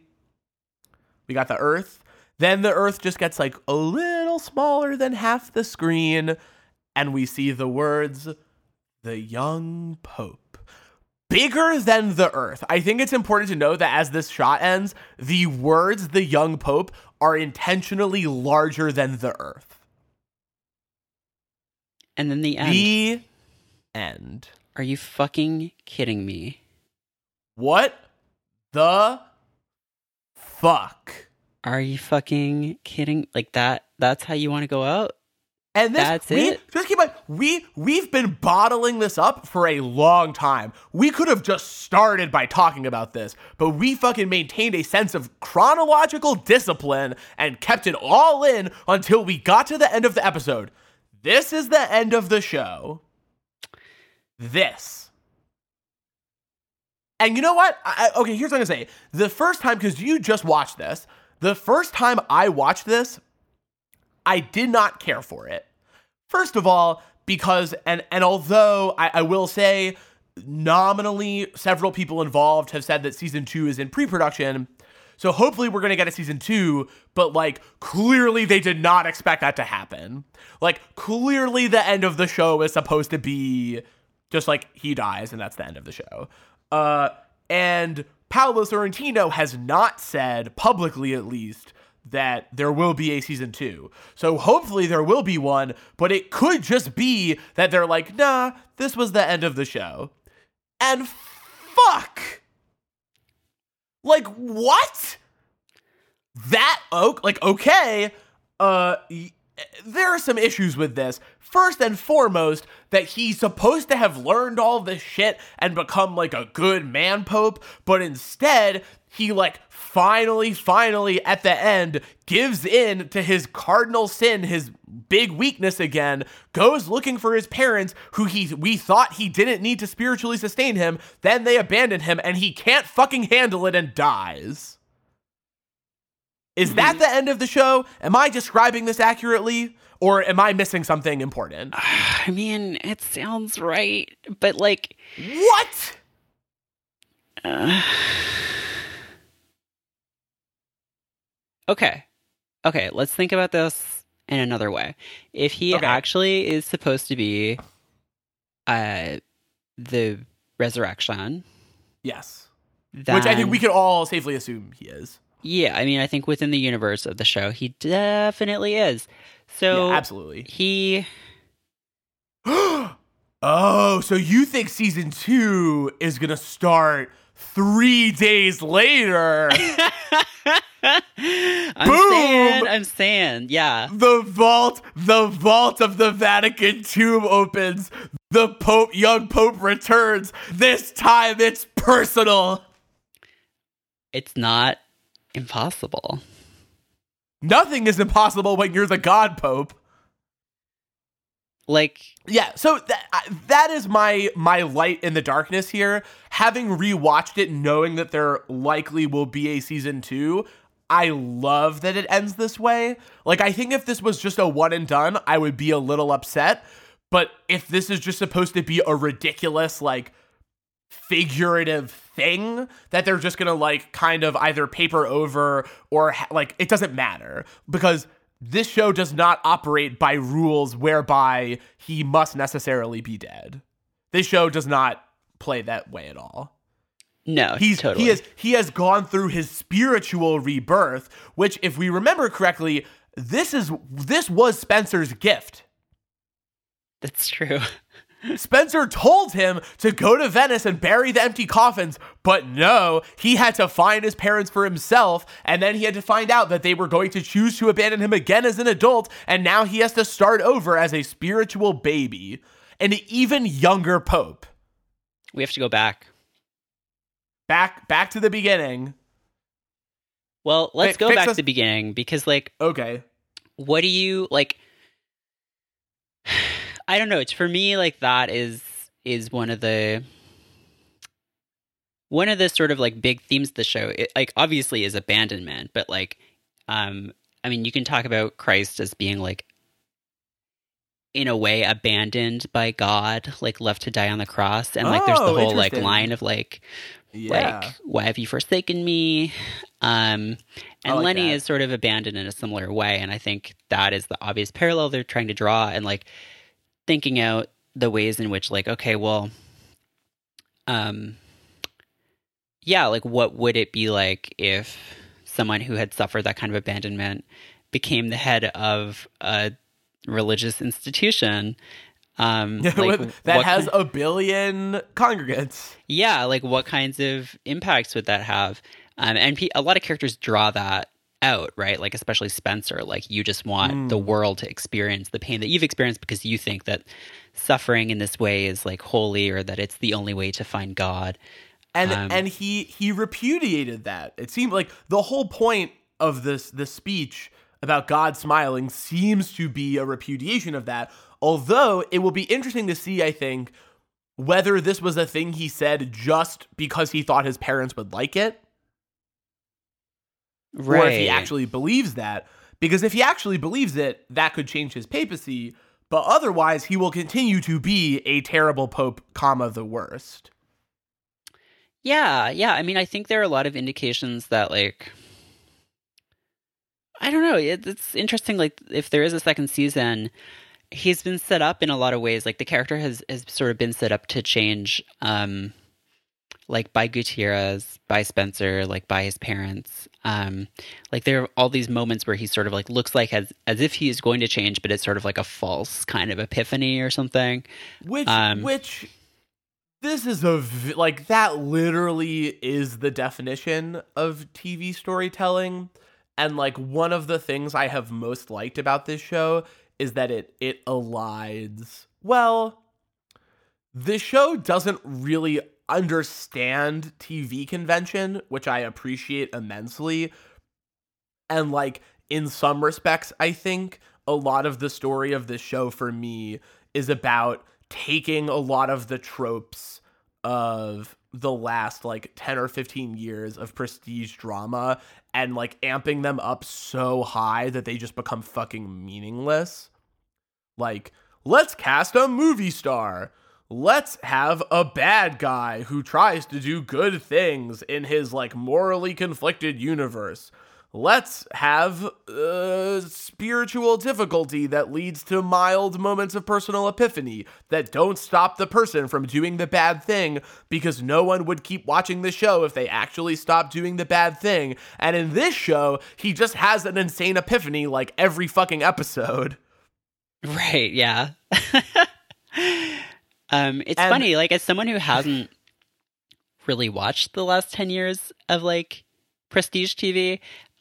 We got the Earth. Then the Earth just gets like a little smaller than half the screen, and we see the words, "The Young Pope." Bigger than the Earth. I think it's important to know that as this shot ends, the words "The Young Pope" are intentionally larger than the Earth. and then the end. The end. Are you fucking kidding me? What the fuck? Are you fucking kidding? Like that? That's how you want to go out? And this, That's we, it? Just keep in mind, we we've been bottling this up for a long time. We could have just started by talking about this, but we fucking maintained a sense of chronological discipline and kept it all in until we got to the end of the episode. This is the end of the show. This. And you know what? I, okay, here's what I'm gonna say. The first time, because you just watched this, the first time I watched this, I did not care for it. First of all, because and and although I, I will say nominally several people involved have said that season two is in pre-production. So hopefully we're gonna get a season two, but like clearly they did not expect that to happen. Like clearly the end of the show is supposed to be just like he dies and that's the end of the show. Uh and Paolo Sorrentino has not said publicly at least that there will be a season two. So hopefully there will be one, but it could just be that they're like, nah, this was the end of the show. And fuck! Like, what? That, oh, like, okay, uh, y- there are some issues with this. First and foremost, that he's supposed to have learned all this shit and become like a good man pope, but instead, he like finally, finally at the end gives in to his cardinal sin, his big weakness again, goes looking for his parents who he we thought he didn't need to spiritually sustain him, then they abandon him and he can't fucking handle it and dies. Is that the end of the show? Am I describing this accurately? Or am I missing something important? I mean, it sounds right, but like, What? okay, okay, let's think about this in another way. If he Okay. actually is supposed to be, uh, the resurrection, Yes. Which I think we can all safely assume he is. Yeah, I mean, I think within the universe of the show, he definitely is. So yeah, absolutely. he, oh, so you think season two is gonna start three days later? I'm Boom! saying, I'm saying, yeah. the vault, the vault of the Vatican tomb opens. The Pope, young Pope returns. This time it's personal. It's not impossible. Nothing is impossible when you're the God Pope. Like, Yeah, so that that is my my light in the darkness here. Having rewatched it, knowing that there likely will be a season two, I love that it ends this way. Like, I think if this was just a one and done, I would be a little upset. But if this is just supposed to be a ridiculous, like, figurative thing that they're just gonna like kind of either paper over or ha- like it doesn't matter because this show does not operate by rules whereby he must necessarily be dead. This show does not play that way at all. no, He's totally. he has he has gone through his spiritual rebirth, which if we remember correctly, this is this was Spencer's gift. That's true. Spencer told him to go to Venice and bury the empty coffins, but no, he had to find his parents for himself, and then he had to find out that they were going to choose to abandon him again as an adult, and now he has to start over as a spiritual baby, an even younger pope. We have to go back. Back back to the beginning. Well, let's Fi- go back us- to the beginning because, like, Okay. what do you like? I don't know. It's for me like that is is one of the one of the sort of like big themes of the show. It, like obviously is abandonment, but like, um, I mean, you can talk about Christ as being like in a way abandoned by God, like left to die on the cross, and like there's the Oh, whole like line of like Yeah. like why have you forsaken me um and like lenny that. is sort of abandoned in a similar way and i think that is the obvious parallel they're trying to draw and like thinking out the ways in which like okay well um yeah like what would it be like if someone who had suffered that kind of abandonment became the head of a religious institution um like, that has kind- a billion congregants. yeah like what kinds of impacts would that have um, and pe- a lot of characters draw that out right like especially spencer like you just want the world to experience the pain that you've experienced because you think that suffering in this way is like holy or that it's the only way to find god and Um, and he he repudiated that. It seemed like the whole point of this this speech about God smiling seems to be a repudiation of that. Although it will be interesting to see, I think, whether this was a thing he said just because he thought his parents would like it, right or if he actually believes that. Because if he actually believes it, that could change his papacy. But otherwise, he will continue to be a terrible pope, comma the worst. Yeah, yeah. I mean, I think there are a lot of indications that, like, I don't know. It, it's interesting. Like, if there is a second season, he's been set up in a lot of ways. Like, the character has has sort of been set up to change, um, like by Gutierrez, by Spencer, like by his parents. Um, like there are all these moments where he sort of like looks like as as if he is going to change, but it's sort of like a false kind of epiphany or something. Which Um, which this is a v- like that literally is the definition of TV storytelling and like one of the things I have most liked about this show is that it it elides well the show doesn't really understand TV convention, which I appreciate immensely. And like in some respects, I think a lot of the story of this show for me is about taking a lot of the tropes of the last like 10 or 15 years of prestige drama and like amping them up so high that they just become fucking meaningless. Like, let's cast a movie star. Let's have a bad guy who tries to do good things in his like morally conflicted universe. Let's have uh, spiritual difficulty that leads to mild moments of personal epiphany that don't stop the person from doing the bad thing because no one would keep watching the show if they actually stopped doing the bad thing. And in this show, he just has an insane epiphany like every fucking episode. Right, yeah. um it's And- funny like as someone who hasn't really watched the last 10 years of like prestige TV,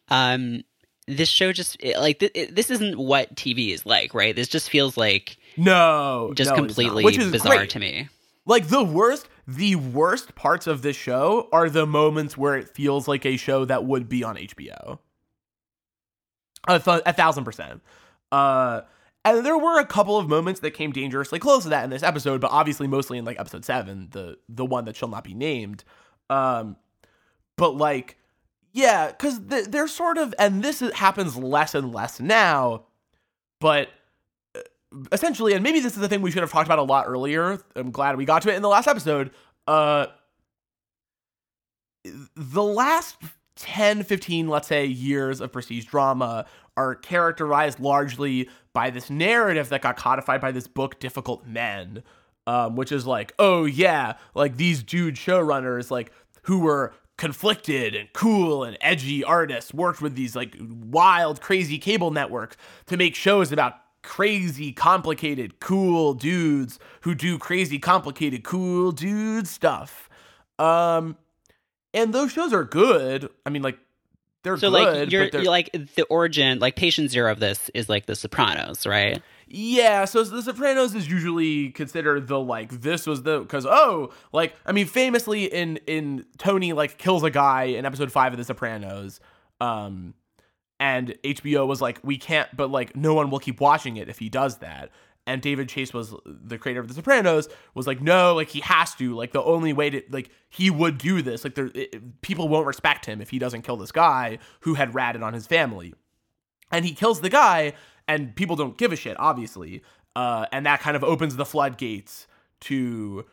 um this show just it- like th- it, this isn't what TV is like, right? This just feels like No, just no, completely which is bizarre great. to me. Like the worst, the worst parts of this show are the moments where it feels like a show that would be on HBO. A, th- a thousand percent. Uh, and there were a couple of moments that came dangerously close to that in this episode, but obviously mostly in like episode seven, the the one that shall not be named. Um, but like, yeah, because th- they're sort of, and this is- happens less and less now, but essentially, and maybe this is the thing we should have talked about a lot earlier. I'm glad we got to it in the last episode. Uh, the last 10, 15, let's say, years of prestige drama are characterized largely by this narrative that got codified by this book, Difficult Men, um, which is like, oh yeah, like these dude showrunners, like who were conflicted and cool and edgy artists worked with these like wild, crazy cable networks to make shows about crazy, complicated, cool dudes who do crazy, complicated, cool dude stuff. Um, and those shows are good. I mean, like they're So good. like you're, you're like the origin, like patient zero of this is like the Sopranos, right? Yeah, so The Sopranos is usually considered the like this was the because oh like I mean famously in in Tony like kills a guy in episode five of The Sopranos, um, and HBO was like we can't but like no one will keep watching it if he does that. And David Chase was the creator of The Sopranos was like no like he has to like the only way to like he would do this like there it, people won't respect him if he doesn't kill this guy who had ratted on his family. And he kills the guy and people don't give a shit obviously. Uh, and that kind of opens the floodgates to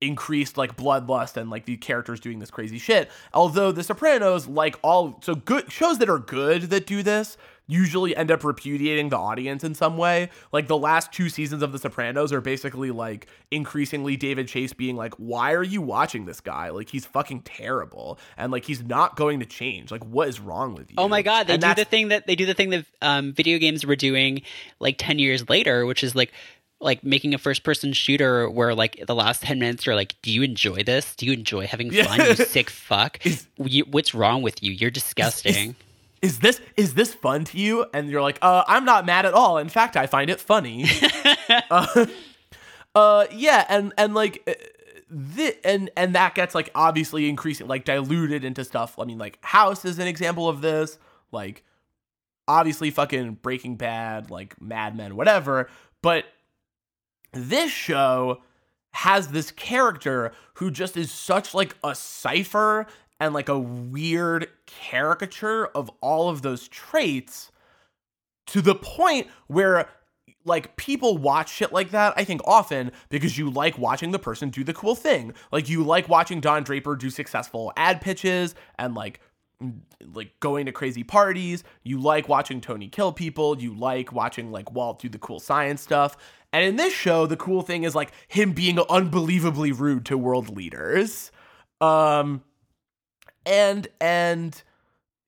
increased like bloodlust and like the characters doing this crazy shit. Although the sopranos like all so good shows that are good that do this usually end up repudiating the audience in some way. Like the last two seasons of the sopranos are basically like increasingly david chase being like why are you watching this guy? Like he's fucking terrible and like he's not going to change. Like what is wrong with you? Oh my god, they And do the thing that they do the thing that um, video games were doing like ten years later, which is like like making a first person shooter where like the last 10 minutes you're like do you enjoy this? Do you enjoy having Yeah. fun you sick fuck? You, what's wrong with you? You're disgusting. is this is this fun to you? And you're like uh i'm not mad at all. In fact i find it funny. Uh, uh yeah and and like uh, thi- and and that gets like obviously increasing like diluted into stuff. I mean like house is an example of this. Like obviously fucking breaking bad like mad men whatever. But this show has this character who just is such like a cipher and like a weird caricature of all of those traits to the point where like people watch shit like that i think often because you like watching the person do the cool thing. Like you like watching don draper do successful ad pitches and like like going to crazy parties. You like watching tony kill people. You like watching like walt do the cool science stuff. And in this show the cool thing is like him being unbelievably rude to world leaders. Um and and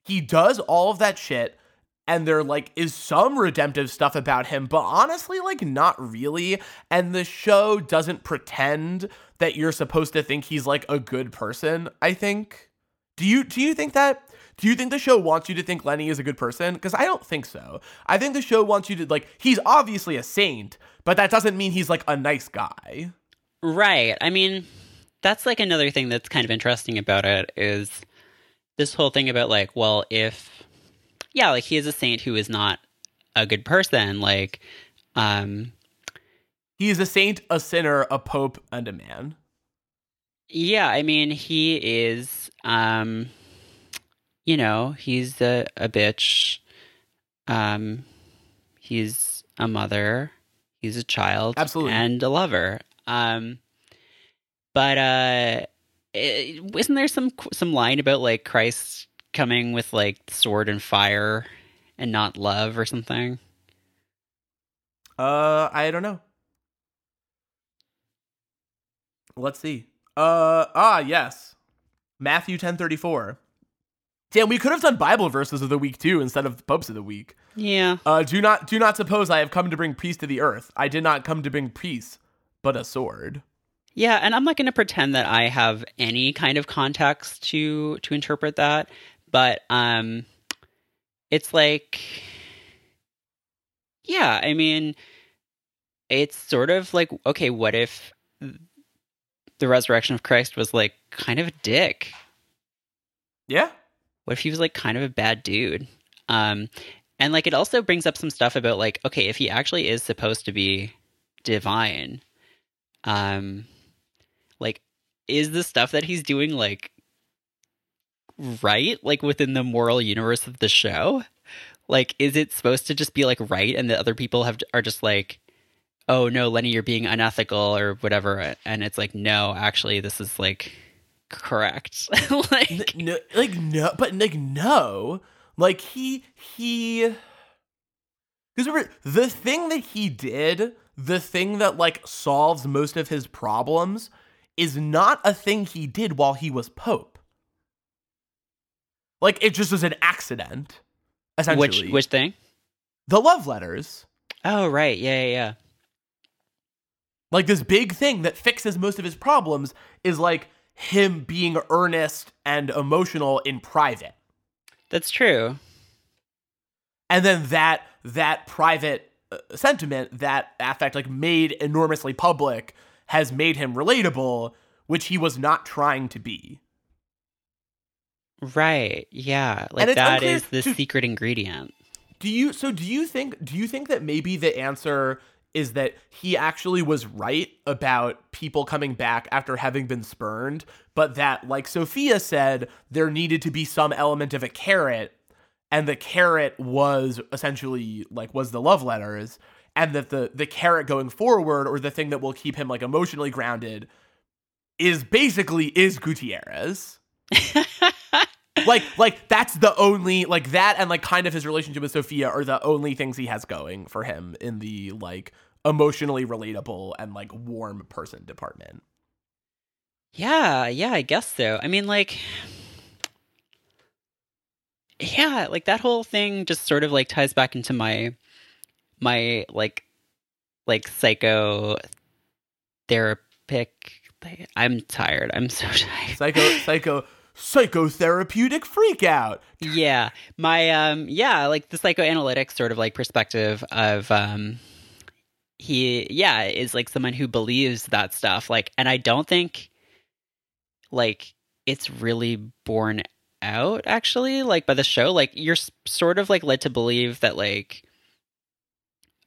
he does all of that shit and there like is some redemptive stuff about him but honestly like not really. And the show doesn't pretend that you're supposed to think he's like a good person i think. Do you do you think that do you think the show wants you to think lenny is a good person? Because i don't think so. I think the show wants you to like he's obviously a saint but that doesn't mean he's like a nice guy. Right. I mean, that's like another thing that's kind of interesting about it is this whole thing about like, well, if yeah, like he is a saint who is not a good person, like um he is a saint a sinner a pope and a man yeah, I mean, he is um you know, he's a, a bitch. Um he's a mother, he's a child, Absolutely. and a lover. Um, but uh, is isn't there some some line about like Christ coming with like sword and fire and not love or something? Uh, I don't know. Let's see. Uh, ah, yes. Matthew 10:34. Damn, we could have done Bible verses of the week too instead of popes of the week. Yeah. Uh, do not do not suppose I have come to bring peace to the earth. I did not come to bring peace, but a sword. Yeah, and I'm not going to pretend that I have any kind of context to to interpret that, but um it's like yeah, I mean it's sort of like okay, what if the resurrection of Christ was like kind of a dick? Yeah. What if he was like kind of a bad dude? Um and like it also brings up some stuff about like okay, if he actually is supposed to be divine, um is the stuff that he's doing like right like within the moral universe of the show like is it supposed to just be like right and the other people have are just like oh no lenny you're being unethical or whatever and it's like no actually this is like correct like no, like no, but like no, like he he. Because remember, the thing that he did, the thing that like solves most of his problems, is not a thing he did while he was pope. Like it just was an accident, essentially. which which thing the love letters, oh right yeah yeah yeah like this big thing that fixes most of his problems, is like him being earnest and emotional in private. that's true and then that that private uh, sentiment that affect like made enormously public has made him relatable which he was not trying to be. Right. Yeah. Like that the to- secret ingredient. Do you so do you think do you think that maybe the answer is that he actually was right about people coming back after having been spurned but that like Sofia said there needed to be some element of a carrot and the carrot was essentially like was the love letters and that the the carrot going forward or the thing that will keep him like emotionally grounded is basically is Gutierrez. like like that's the only like that and like kind of his relationship with Sofia are the only things he has going for him in the like emotionally relatable and like warm person department. Yeah, yeah, I guess so. I mean, like, yeah, like that whole thing just sort of like ties back into my, my like, like psycho therapic. I'm tired. I'm so tired. Psycho psycho psychotherapeutic freak out. yeah, my um, yeah, like the psychoanalytic sort of like perspective of um, he yeah is like someone who believes that stuff. Like, and I don't think like it's really borne out actually like by the show like you're sort of like led to believe that like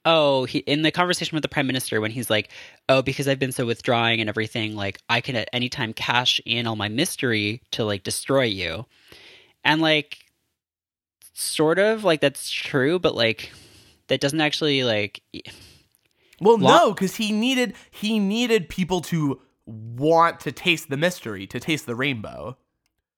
oh he in the conversation with the prime minister when he's like oh because i've been so withdrawing and everything like i can at any time cash in all my mystery to like destroy you and like sort of like that's true but like that doesn't actually like Well, no, because he needed he needed people to want to taste the mystery, to taste the rainbow.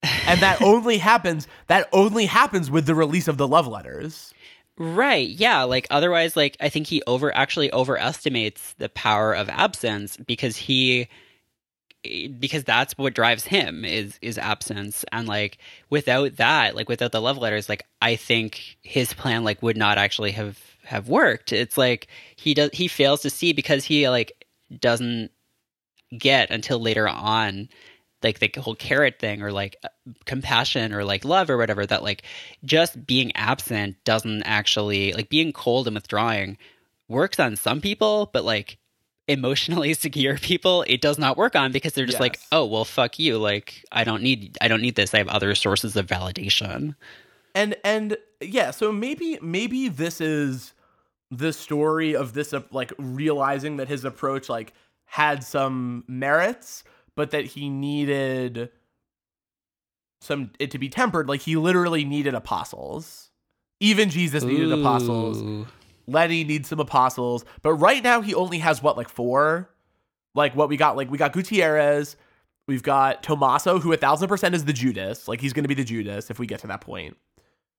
And that only happens that only happens with the release of the love letters. Right. Yeah. Like otherwise, like I think he over actually overestimates the power of absence because he because that's what drives him is is absence and like without that like without the love letters like i think his plan like would not actually have have worked it's like he does he fails to see because he like doesn't get until later on like the whole carrot thing or like compassion or like love or whatever that like just being absent doesn't actually like being cold and withdrawing works on some people but like emotionally secure people it does not work on because they're just like oh well fuck you. Like i don't need i don't need this. I have other sources of validation. And and yeah so maybe maybe this is the story of this like realizing that his approach like had some merits but that he needed some it to be tempered like he literally needed apostles even jesus needed apostles lenny needs some apostles but right now he only has what like four like what we got like we got gutierrez we've got Tommaso who a thousand percent is the judas like he's gonna be the judas if we get to that point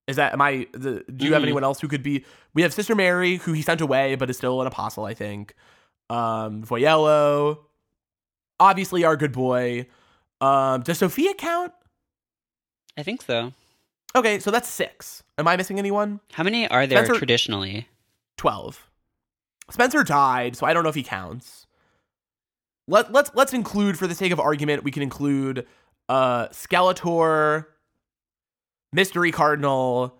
is that am I? The, do you have Mhm. anyone else who could be? We have Sister Mary, who he sent away, but is still an apostle, I think. Um, Voiello, obviously our good boy. Um, does Sofia count? i think so Okay, so that's six. Am I missing anyone? how many are there Spencer- traditionally Twelve. Spencer died, so I don't know if he counts. Let let's let's include, for the sake of argument, we can include uh Skeletor, Mystery Cardinal.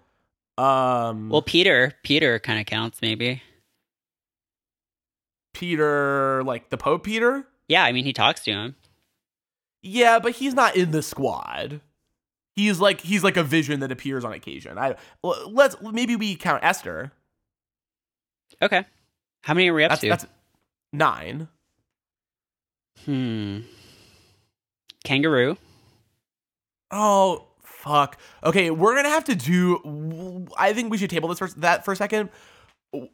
Um, well peter peter kind of counts maybe Peter, like the Pope Peter. Yeah i mean he talks to him Yeah, but he's not in the squad. He's like he's like a vision that appears on occasion. I let's maybe we count Esther. okay how many are we up That's to that's nine. Hmm. Kangaroo. Oh fuck. Okay, we're gonna have to do. I think we should table this for that for a second.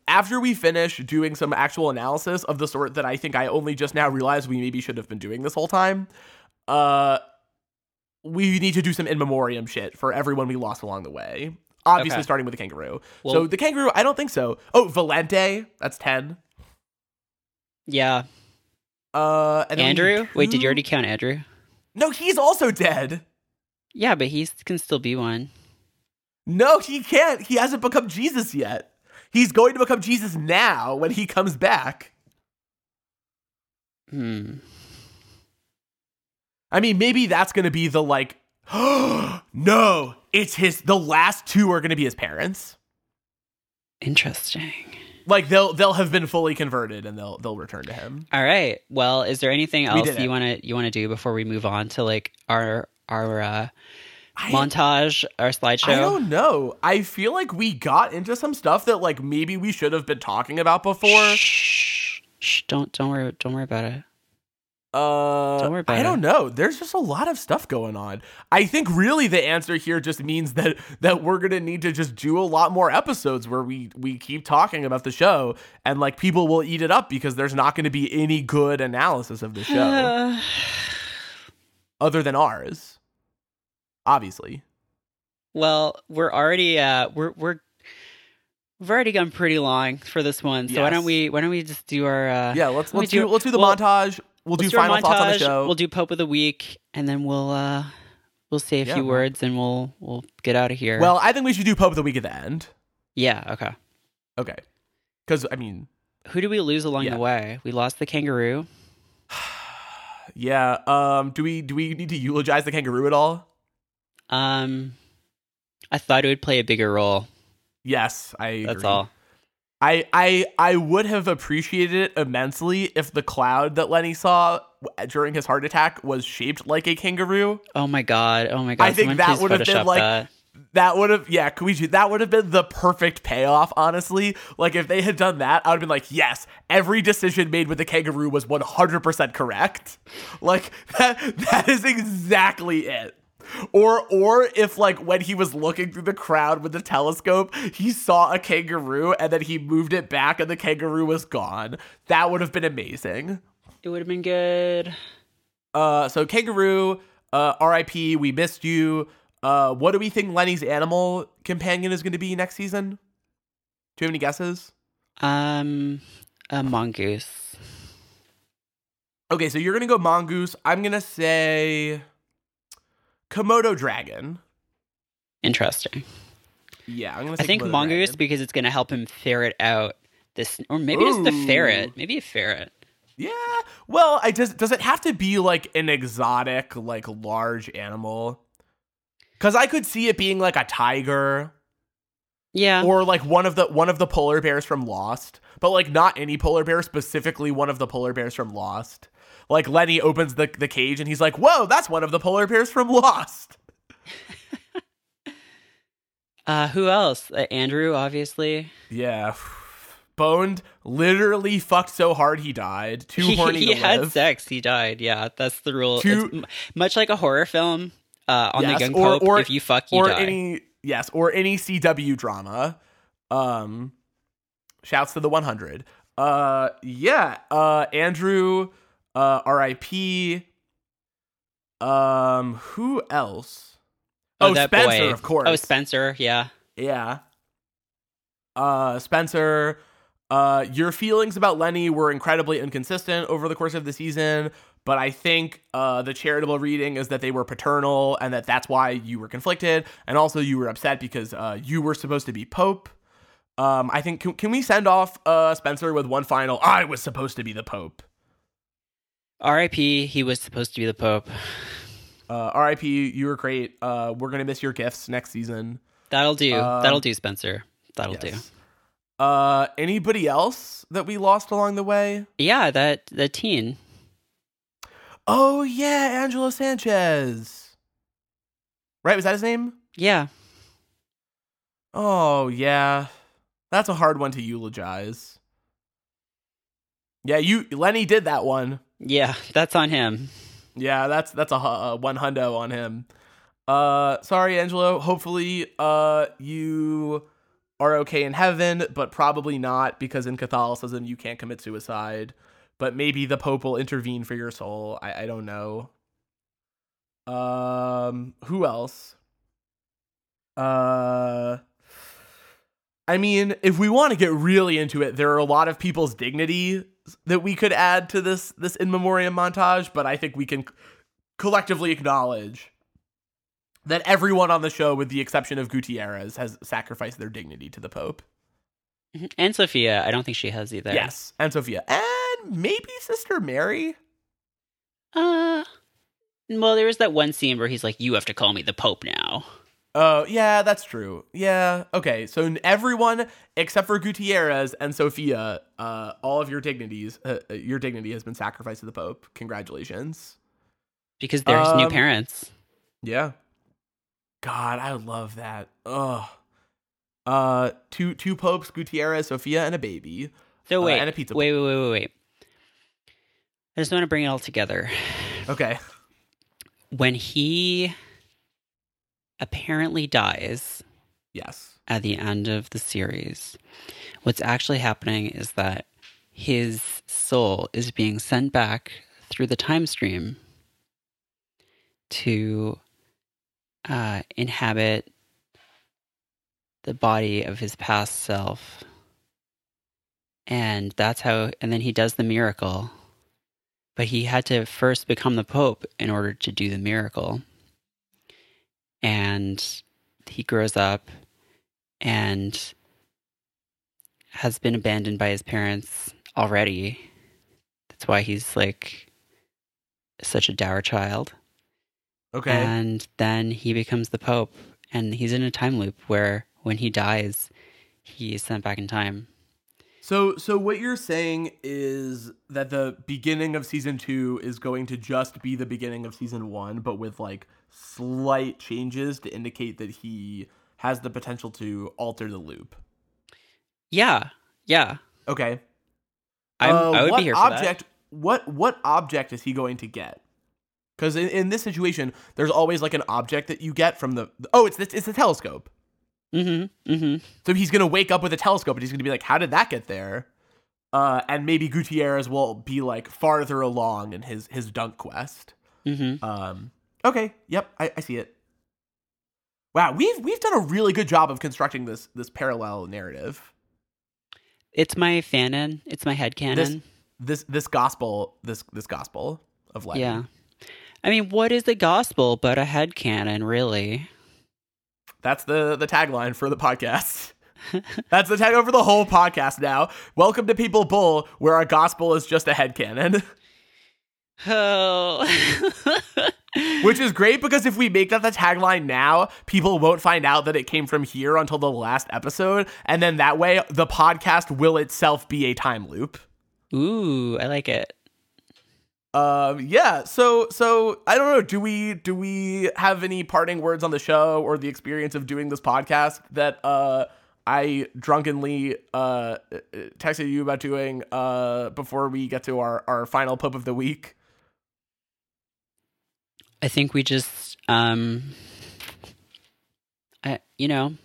After we finish doing some actual analysis of the sort that I think I only just now realized we maybe should have been doing this whole time, uh, we need to do some in memoriam shit for everyone we lost along the way. Obviously, Okay. starting with the kangaroo. Well- so the kangaroo, I don't think so. Oh, Valente, that's ten. Yeah. Uh, and then we Andrew. Wait, did you already count Andrew? No, he's also dead. Yeah, but he can still be one. No, he can't. He hasn't become Jesus yet. He's going to become Jesus now when he comes back. Hmm. I mean, maybe that's going to be the like, no, it's his, the last two are going to be his parents. Interesting. Like they'll they'll have been fully converted and they'll they'll return to him. All right. Well, is there anything else you want to you want to do before we move on to like our our uh, I, montage, our slideshow? I don't know. I feel like we got into some stuff that like maybe we should have been talking about before. Shh, shh, don't don't worry don't worry about it. Uh, Don't worry about it. I it. don't know. There's just a lot of stuff going on. I think really the answer here just means that that we're gonna need to just do a lot more episodes where we we keep talking about the show and like people will eat it up because there's not going to be any good analysis of the show other than ours. Obviously. well, we're already uh we're we're we've already gone pretty long for this one. So why don't we why don't we just do our uh Yeah, let's let's do, do- let's do the well, montage. We'll do final thoughts on the show. We'll do Pope of the Week and then we'll uh we'll say a Yeah, few well- words and we'll we'll get out of here. well, I think we should do Pope of the Week at the end. yeah, okay. Okay. Cuz I mean, Who do we lose along Yeah. the way? We lost the kangaroo. yeah, um do we do we need to eulogize the kangaroo at all? Um I thought it would play a bigger role. Yes, I That's agree. all. I I I would have appreciated it immensely if the cloud that Lenny saw during his heart attack was shaped like a kangaroo. Oh my god. Oh my god. I think that would have been like- that. That would have yeah, Koichi, that would have been the perfect payoff, honestly. Like if they had done that, I would have been like, yes, every decision made with the kangaroo was 100% correct. Like that that is exactly it. Or or if like when he was looking through the crowd with the telescope, he saw a kangaroo and then he moved it back and the kangaroo was gone. That would have been amazing. It would have been good. Uh so kangaroo, uh RIP, we missed you. Uh what do we think Lenny's animal companion is going to be next season? Do you have any guesses? Um a mongoose. Okay, so you're gonna go mongoose. I'm gonna say Komodo dragon. Interesting. Yeah, I'm gonna. I think Komodo mongoose dragon. because it's going to help him ferret out this, or maybe it's the ferret. Maybe a ferret. Yeah. Well, I does does it have to be like an exotic, like large animal? Because I could see it being like a tiger Yeah. or like one of the one of the polar bears from Lost, but like not any polar bear, specifically one of the polar bears from Lost. Like Lenny opens the the cage and he's like, "Whoa, that's one of the polar bears from Lost." uh, who else? Uh, Andrew, obviously. Yeah. Boned literally fucked so hard he died. Too horny he to had live. sex. He died. Yeah, that's the rule. Too- It's m- much like a horror film. Uh, on Yes, the gun or- pope, or- if you fuck, you or die. any yes, or any CW drama. Um shouts to the 100. Uh yeah, uh Andrew uh RIP um who else? Oh, that Spencer, boy. of course. Oh, Spencer. Yeah. Yeah. Uh Spencer, uh your feelings about Lenny were incredibly inconsistent over the course of the season, but I think uh the charitable reading is that they were paternal and that that's why you were conflicted and also you were upset because uh you were supposed to be pope. Um I think can, can we send off uh Spencer with one final I was supposed to be the pope. R.I.P. He was supposed to be the pope. Uh RIP, you were great. Uh we're going to miss your gifts next season. That'll do. Um, That'll do, Spencer. That'll do. Uh anybody else that we lost along the way? Yeah, that the teen. Oh yeah, Angelo Sanchez. Right, was that his name? Yeah. Oh yeah. That's a hard one to eulogize. Yeah, you Lenny did that one. Yeah, that's on him. Yeah, that's that's a, one hundo on him. Uh sorry Angelo, hopefully uh you are okay in heaven, but probably not because in Catholicism you can't commit suicide. But maybe the Pope will intervene for your soul. I, I don't know. Um who else? Uh I mean, if we want to get really into it, there are a lot of people's dignity that we could add to this this in memoriam montage, but I think we can collectively acknowledge that everyone on the show, with the exception of Gutierrez, has sacrificed their dignity to the Pope. And Sofia, I don't think she has either. Yes, and Sofia, and maybe Sister Mary. Uh well, there was that one scene where he's like, "You have to call me the Pope now." Oh, yeah, that's true. Yeah, okay. So everyone except for Gutierrez and Sofia, uh, all of your dignities, uh, uh, your dignity has been sacrificed to the Pope. Congratulations. Because there's new Um, parents. Yeah. God, I love that. Ugh. Uh, two two popes, Gutierrez, Sofia, and a baby. So uh, wait, and a pizza wait, wait, wait, wait, wait. I just want to bring it all together. Okay. When he apparently dies Yes. at the end of the series, what's actually happening is that his soul is being sent back through the time stream to uh, inhabit the body of his past self. And that's how, and then he does the miracle. But he had to first become the Pope in order to do the miracle. And he grows up and has been abandoned by his parents already. That's why he's like such a dour child. Okay. And then he becomes the Pope, and he's in a time loop where when he dies, he is sent back in time. so so what you're saying is that the beginning of season 2 is going to just be the beginning of season 1 but with like slight changes to indicate that he has the potential to alter the loop. Yeah, yeah. Okay. Uh, I would what be here for object, What what object is he going to get? Because in, in this situation, there's always like an object that you get from the. Oh, it's this. It's the telescope. that. Mm-hmm. Mm-hmm. So he's gonna wake up with a telescope, and he's gonna be like, "How did that get there?" Uh, and maybe Gutierrez will be like farther along in his his dunk quest. Mm-hmm. Um. Okay. Yep. I, I see it. Wow, we've we've done a really good job of constructing this this parallel narrative. It's my fanon. It's my headcanon. This- this this gospel this this gospel of Lenny. Yeah. I mean, what is the gospel but a head headcanon, really? That's the the tagline for the podcast. That's the tagline for the whole podcast now. Welcome to Papal Bull, where our gospel is just a head headcanon. Oh. Which is great because if we make that the tagline now, people won't find out that it came from here until the last episode. And then that way, the podcast will itself be a time loop. Ooh, I like it. Um, yeah. So, so I don't know. Do we do we have any parting words on the show or the experience of doing this podcast that uh I drunkenly uh texted you about doing uh before we get to our our final pope of the week? I think we just, um, I, you know,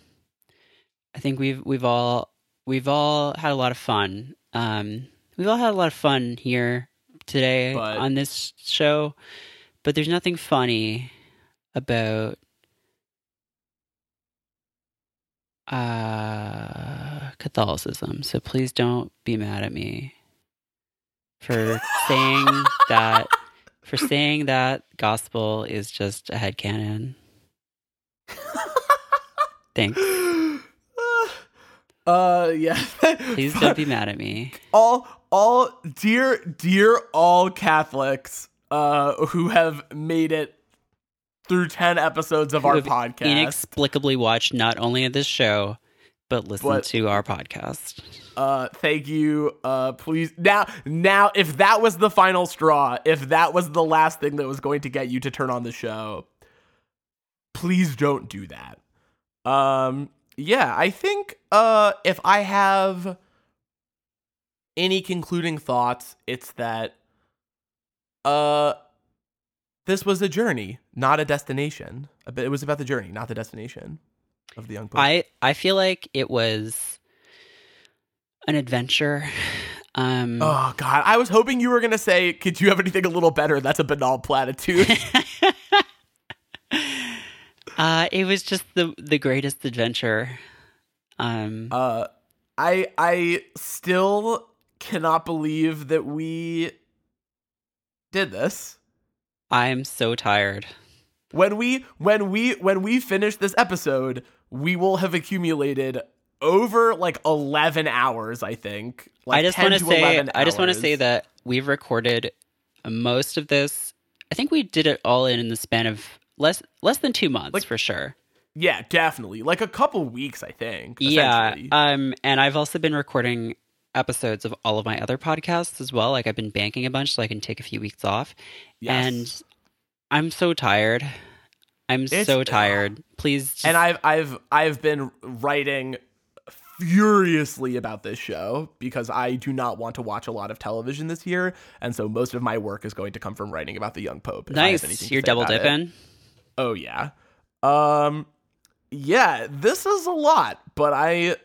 I think we've we've all we've all had a lot of fun. Um, we've all had a lot of fun here today But- on this show, but there's nothing funny about uh Catholicism. So please don't be mad at me for saying that for saying that gospel is just a head headcanon. Thanks. Uh, yeah. Please don't be mad at me. all all dear dear all Catholics uh who have made it through 10 episodes of Who our podcast. Inexplicably watched not only this show, but listen But- to our podcast. Uh thank you. Uh please now now if that was the final straw, if that was the last thing that was going to get you to turn on the show, please don't do that. Um yeah, I think uh if I have any concluding thoughts, it's that uh this was a journey, not a destination. It was about the journey, not the destination of the young pope. I I feel like it was an adventure. Um Oh God! I was hoping you were gonna say, "Could you have anything a little better?" That's a banal platitude. uh it was just the the greatest adventure. Um uh, I I still cannot believe that we did this. I'm so tired. When we when we when we finish this episode, we will have accumulated over like eleven hours. I think. Like I just want to say I just want to say that we've recorded most of this. I think we did it all in, in the span of less less than 2 months Like, for sure. Yeah, definitely. Like a couple weeks, I think. Yeah. Um and I've also been recording episodes of all of my other podcasts as well. Like I've been banking a bunch so I can take a few weeks off. Yes. And I'm so tired. I'm It's- so tired. Please just, and I've I've I've been writing furiously about this show because I do not want to watch a lot of television this year, and so most of my work is going to come from writing about the young pope. if I have anything nice. You're double about it. dipping. Oh yeah, um, yeah. This is a lot, but I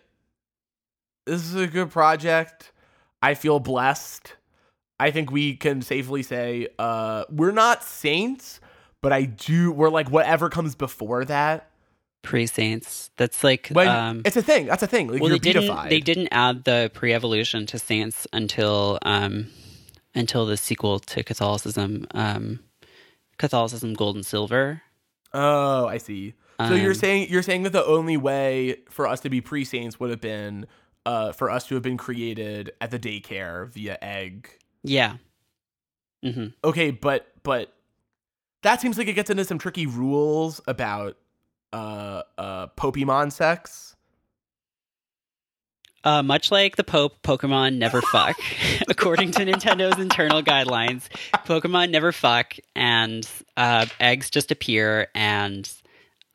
this is a good project. I feel blessed. I think we can safely say uh, we're not saints, but I do. We're like whatever comes before that. Pre-saints. That's like When um it's a thing, that's a thing. Like well, you're they didn't. beatified. They didn't add the pre-evolution to saints until um, until the sequel to Catholicism, um, Catholicism Gold and Silver. Oh, I see. So you're Um, saying you're saying that the only way for us to be pre saints would have been uh, for us to have been created at the daycare via egg. Yeah. hmm Okay, but but that seems like it gets into some tricky rules about uh uh Pokemon sex. Uh, much like the Pope, Pokemon never fuck. According to Nintendo's internal guidelines, Pokemon never fuck, and uh, eggs just appear, and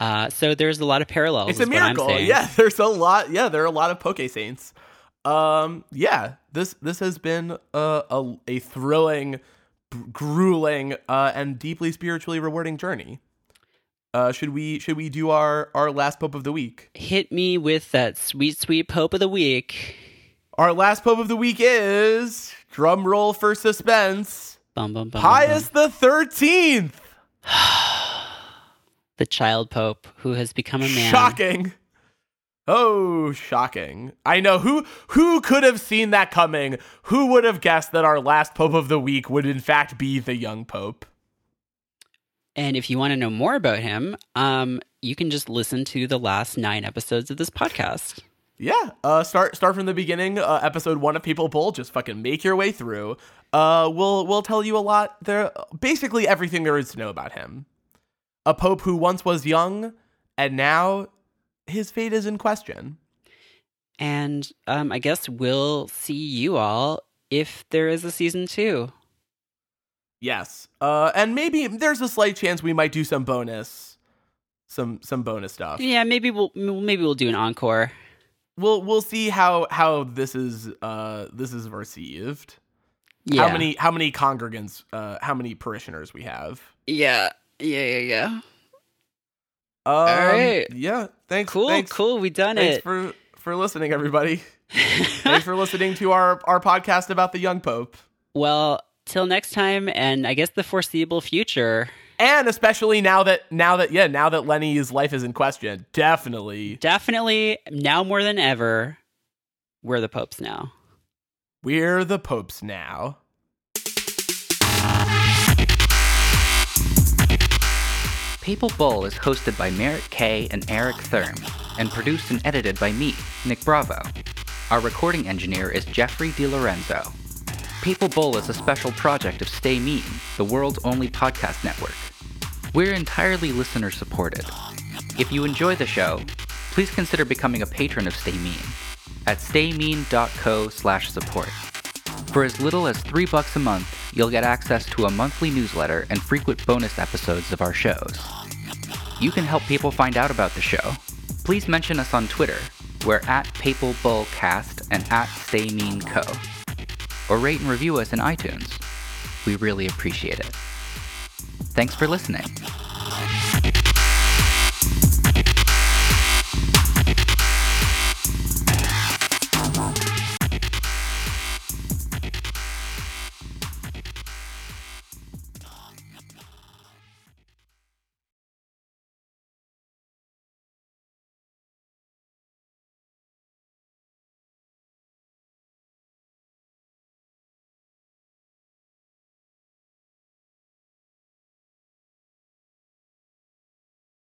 uh, so there's a lot of parallels. It's a is what I'm miracle. Yeah, there's a lot. Yeah, there are a lot of Poke Saints. Um, yeah, this this has been a a, a thrilling, grueling, uh, and deeply spiritually rewarding journey. Uh, should we should we do our our last pope of the week? Hit me with that sweet, sweet Pope of the week. Our last pope of the week is drum roll for suspense. Bum, bum, bum, Pius the Thirteenth. the child Pope who has become a man. Shocking. Oh, shocking. I know who who could have seen that coming? Who would have guessed that our last pope of the week would in fact be the young pope? And if you want to know more about him, um, you can just listen to the last nine episodes of this podcast. Yeah, uh, start start from the beginning. Uh, episode one of Papal Bull. Just fucking make your way through. Uh, we'll we'll tell you a lot there. Basically, everything there is to know about him. A pope who once was young, and now his fate is in question. And um, I guess we'll see you all if there is a season two. Yes. Uh, and maybe there's a slight chance we might do some bonus, some some bonus stuff. Yeah, maybe we'll maybe we'll do an encore. We'll we'll see how how this is uh this is received. Yeah. How many how many congregants uh how many parishioners we have. Yeah. Yeah. Yeah. Yeah. Um, All right. Yeah. Thanks. Cool. Thanks, cool. We done Thanks it. for for listening, everybody. thanks for listening to our our podcast about the young pope, well, till next time, and I guess the foreseeable future. and especially now that now that yeah now that Lenny's life is in question, definitely Definitely now more than ever, we're the popes now. we're the popes now. Papal Bull is hosted by Merritt Kay and Eric Thurm, and produced and edited by me, Nick Bravo. Our recording engineer is Jeffrey DiLorenzo. Papal Bull is a special project of Stay Mean, the world's only podcast network. We're entirely listener supported. If you enjoy the show, please consider becoming a patron of Stay Mean at staymean.co slash support. For as little as three bucks a month, you'll get access to a monthly newsletter and frequent bonus episodes of our shows. You can help people find out about the show. Please mention us on Twitter. We're at Papal PapalBullCast and at StayMeanCo. Or rate and review us in iTunes. We really appreciate it. Thanks for listening.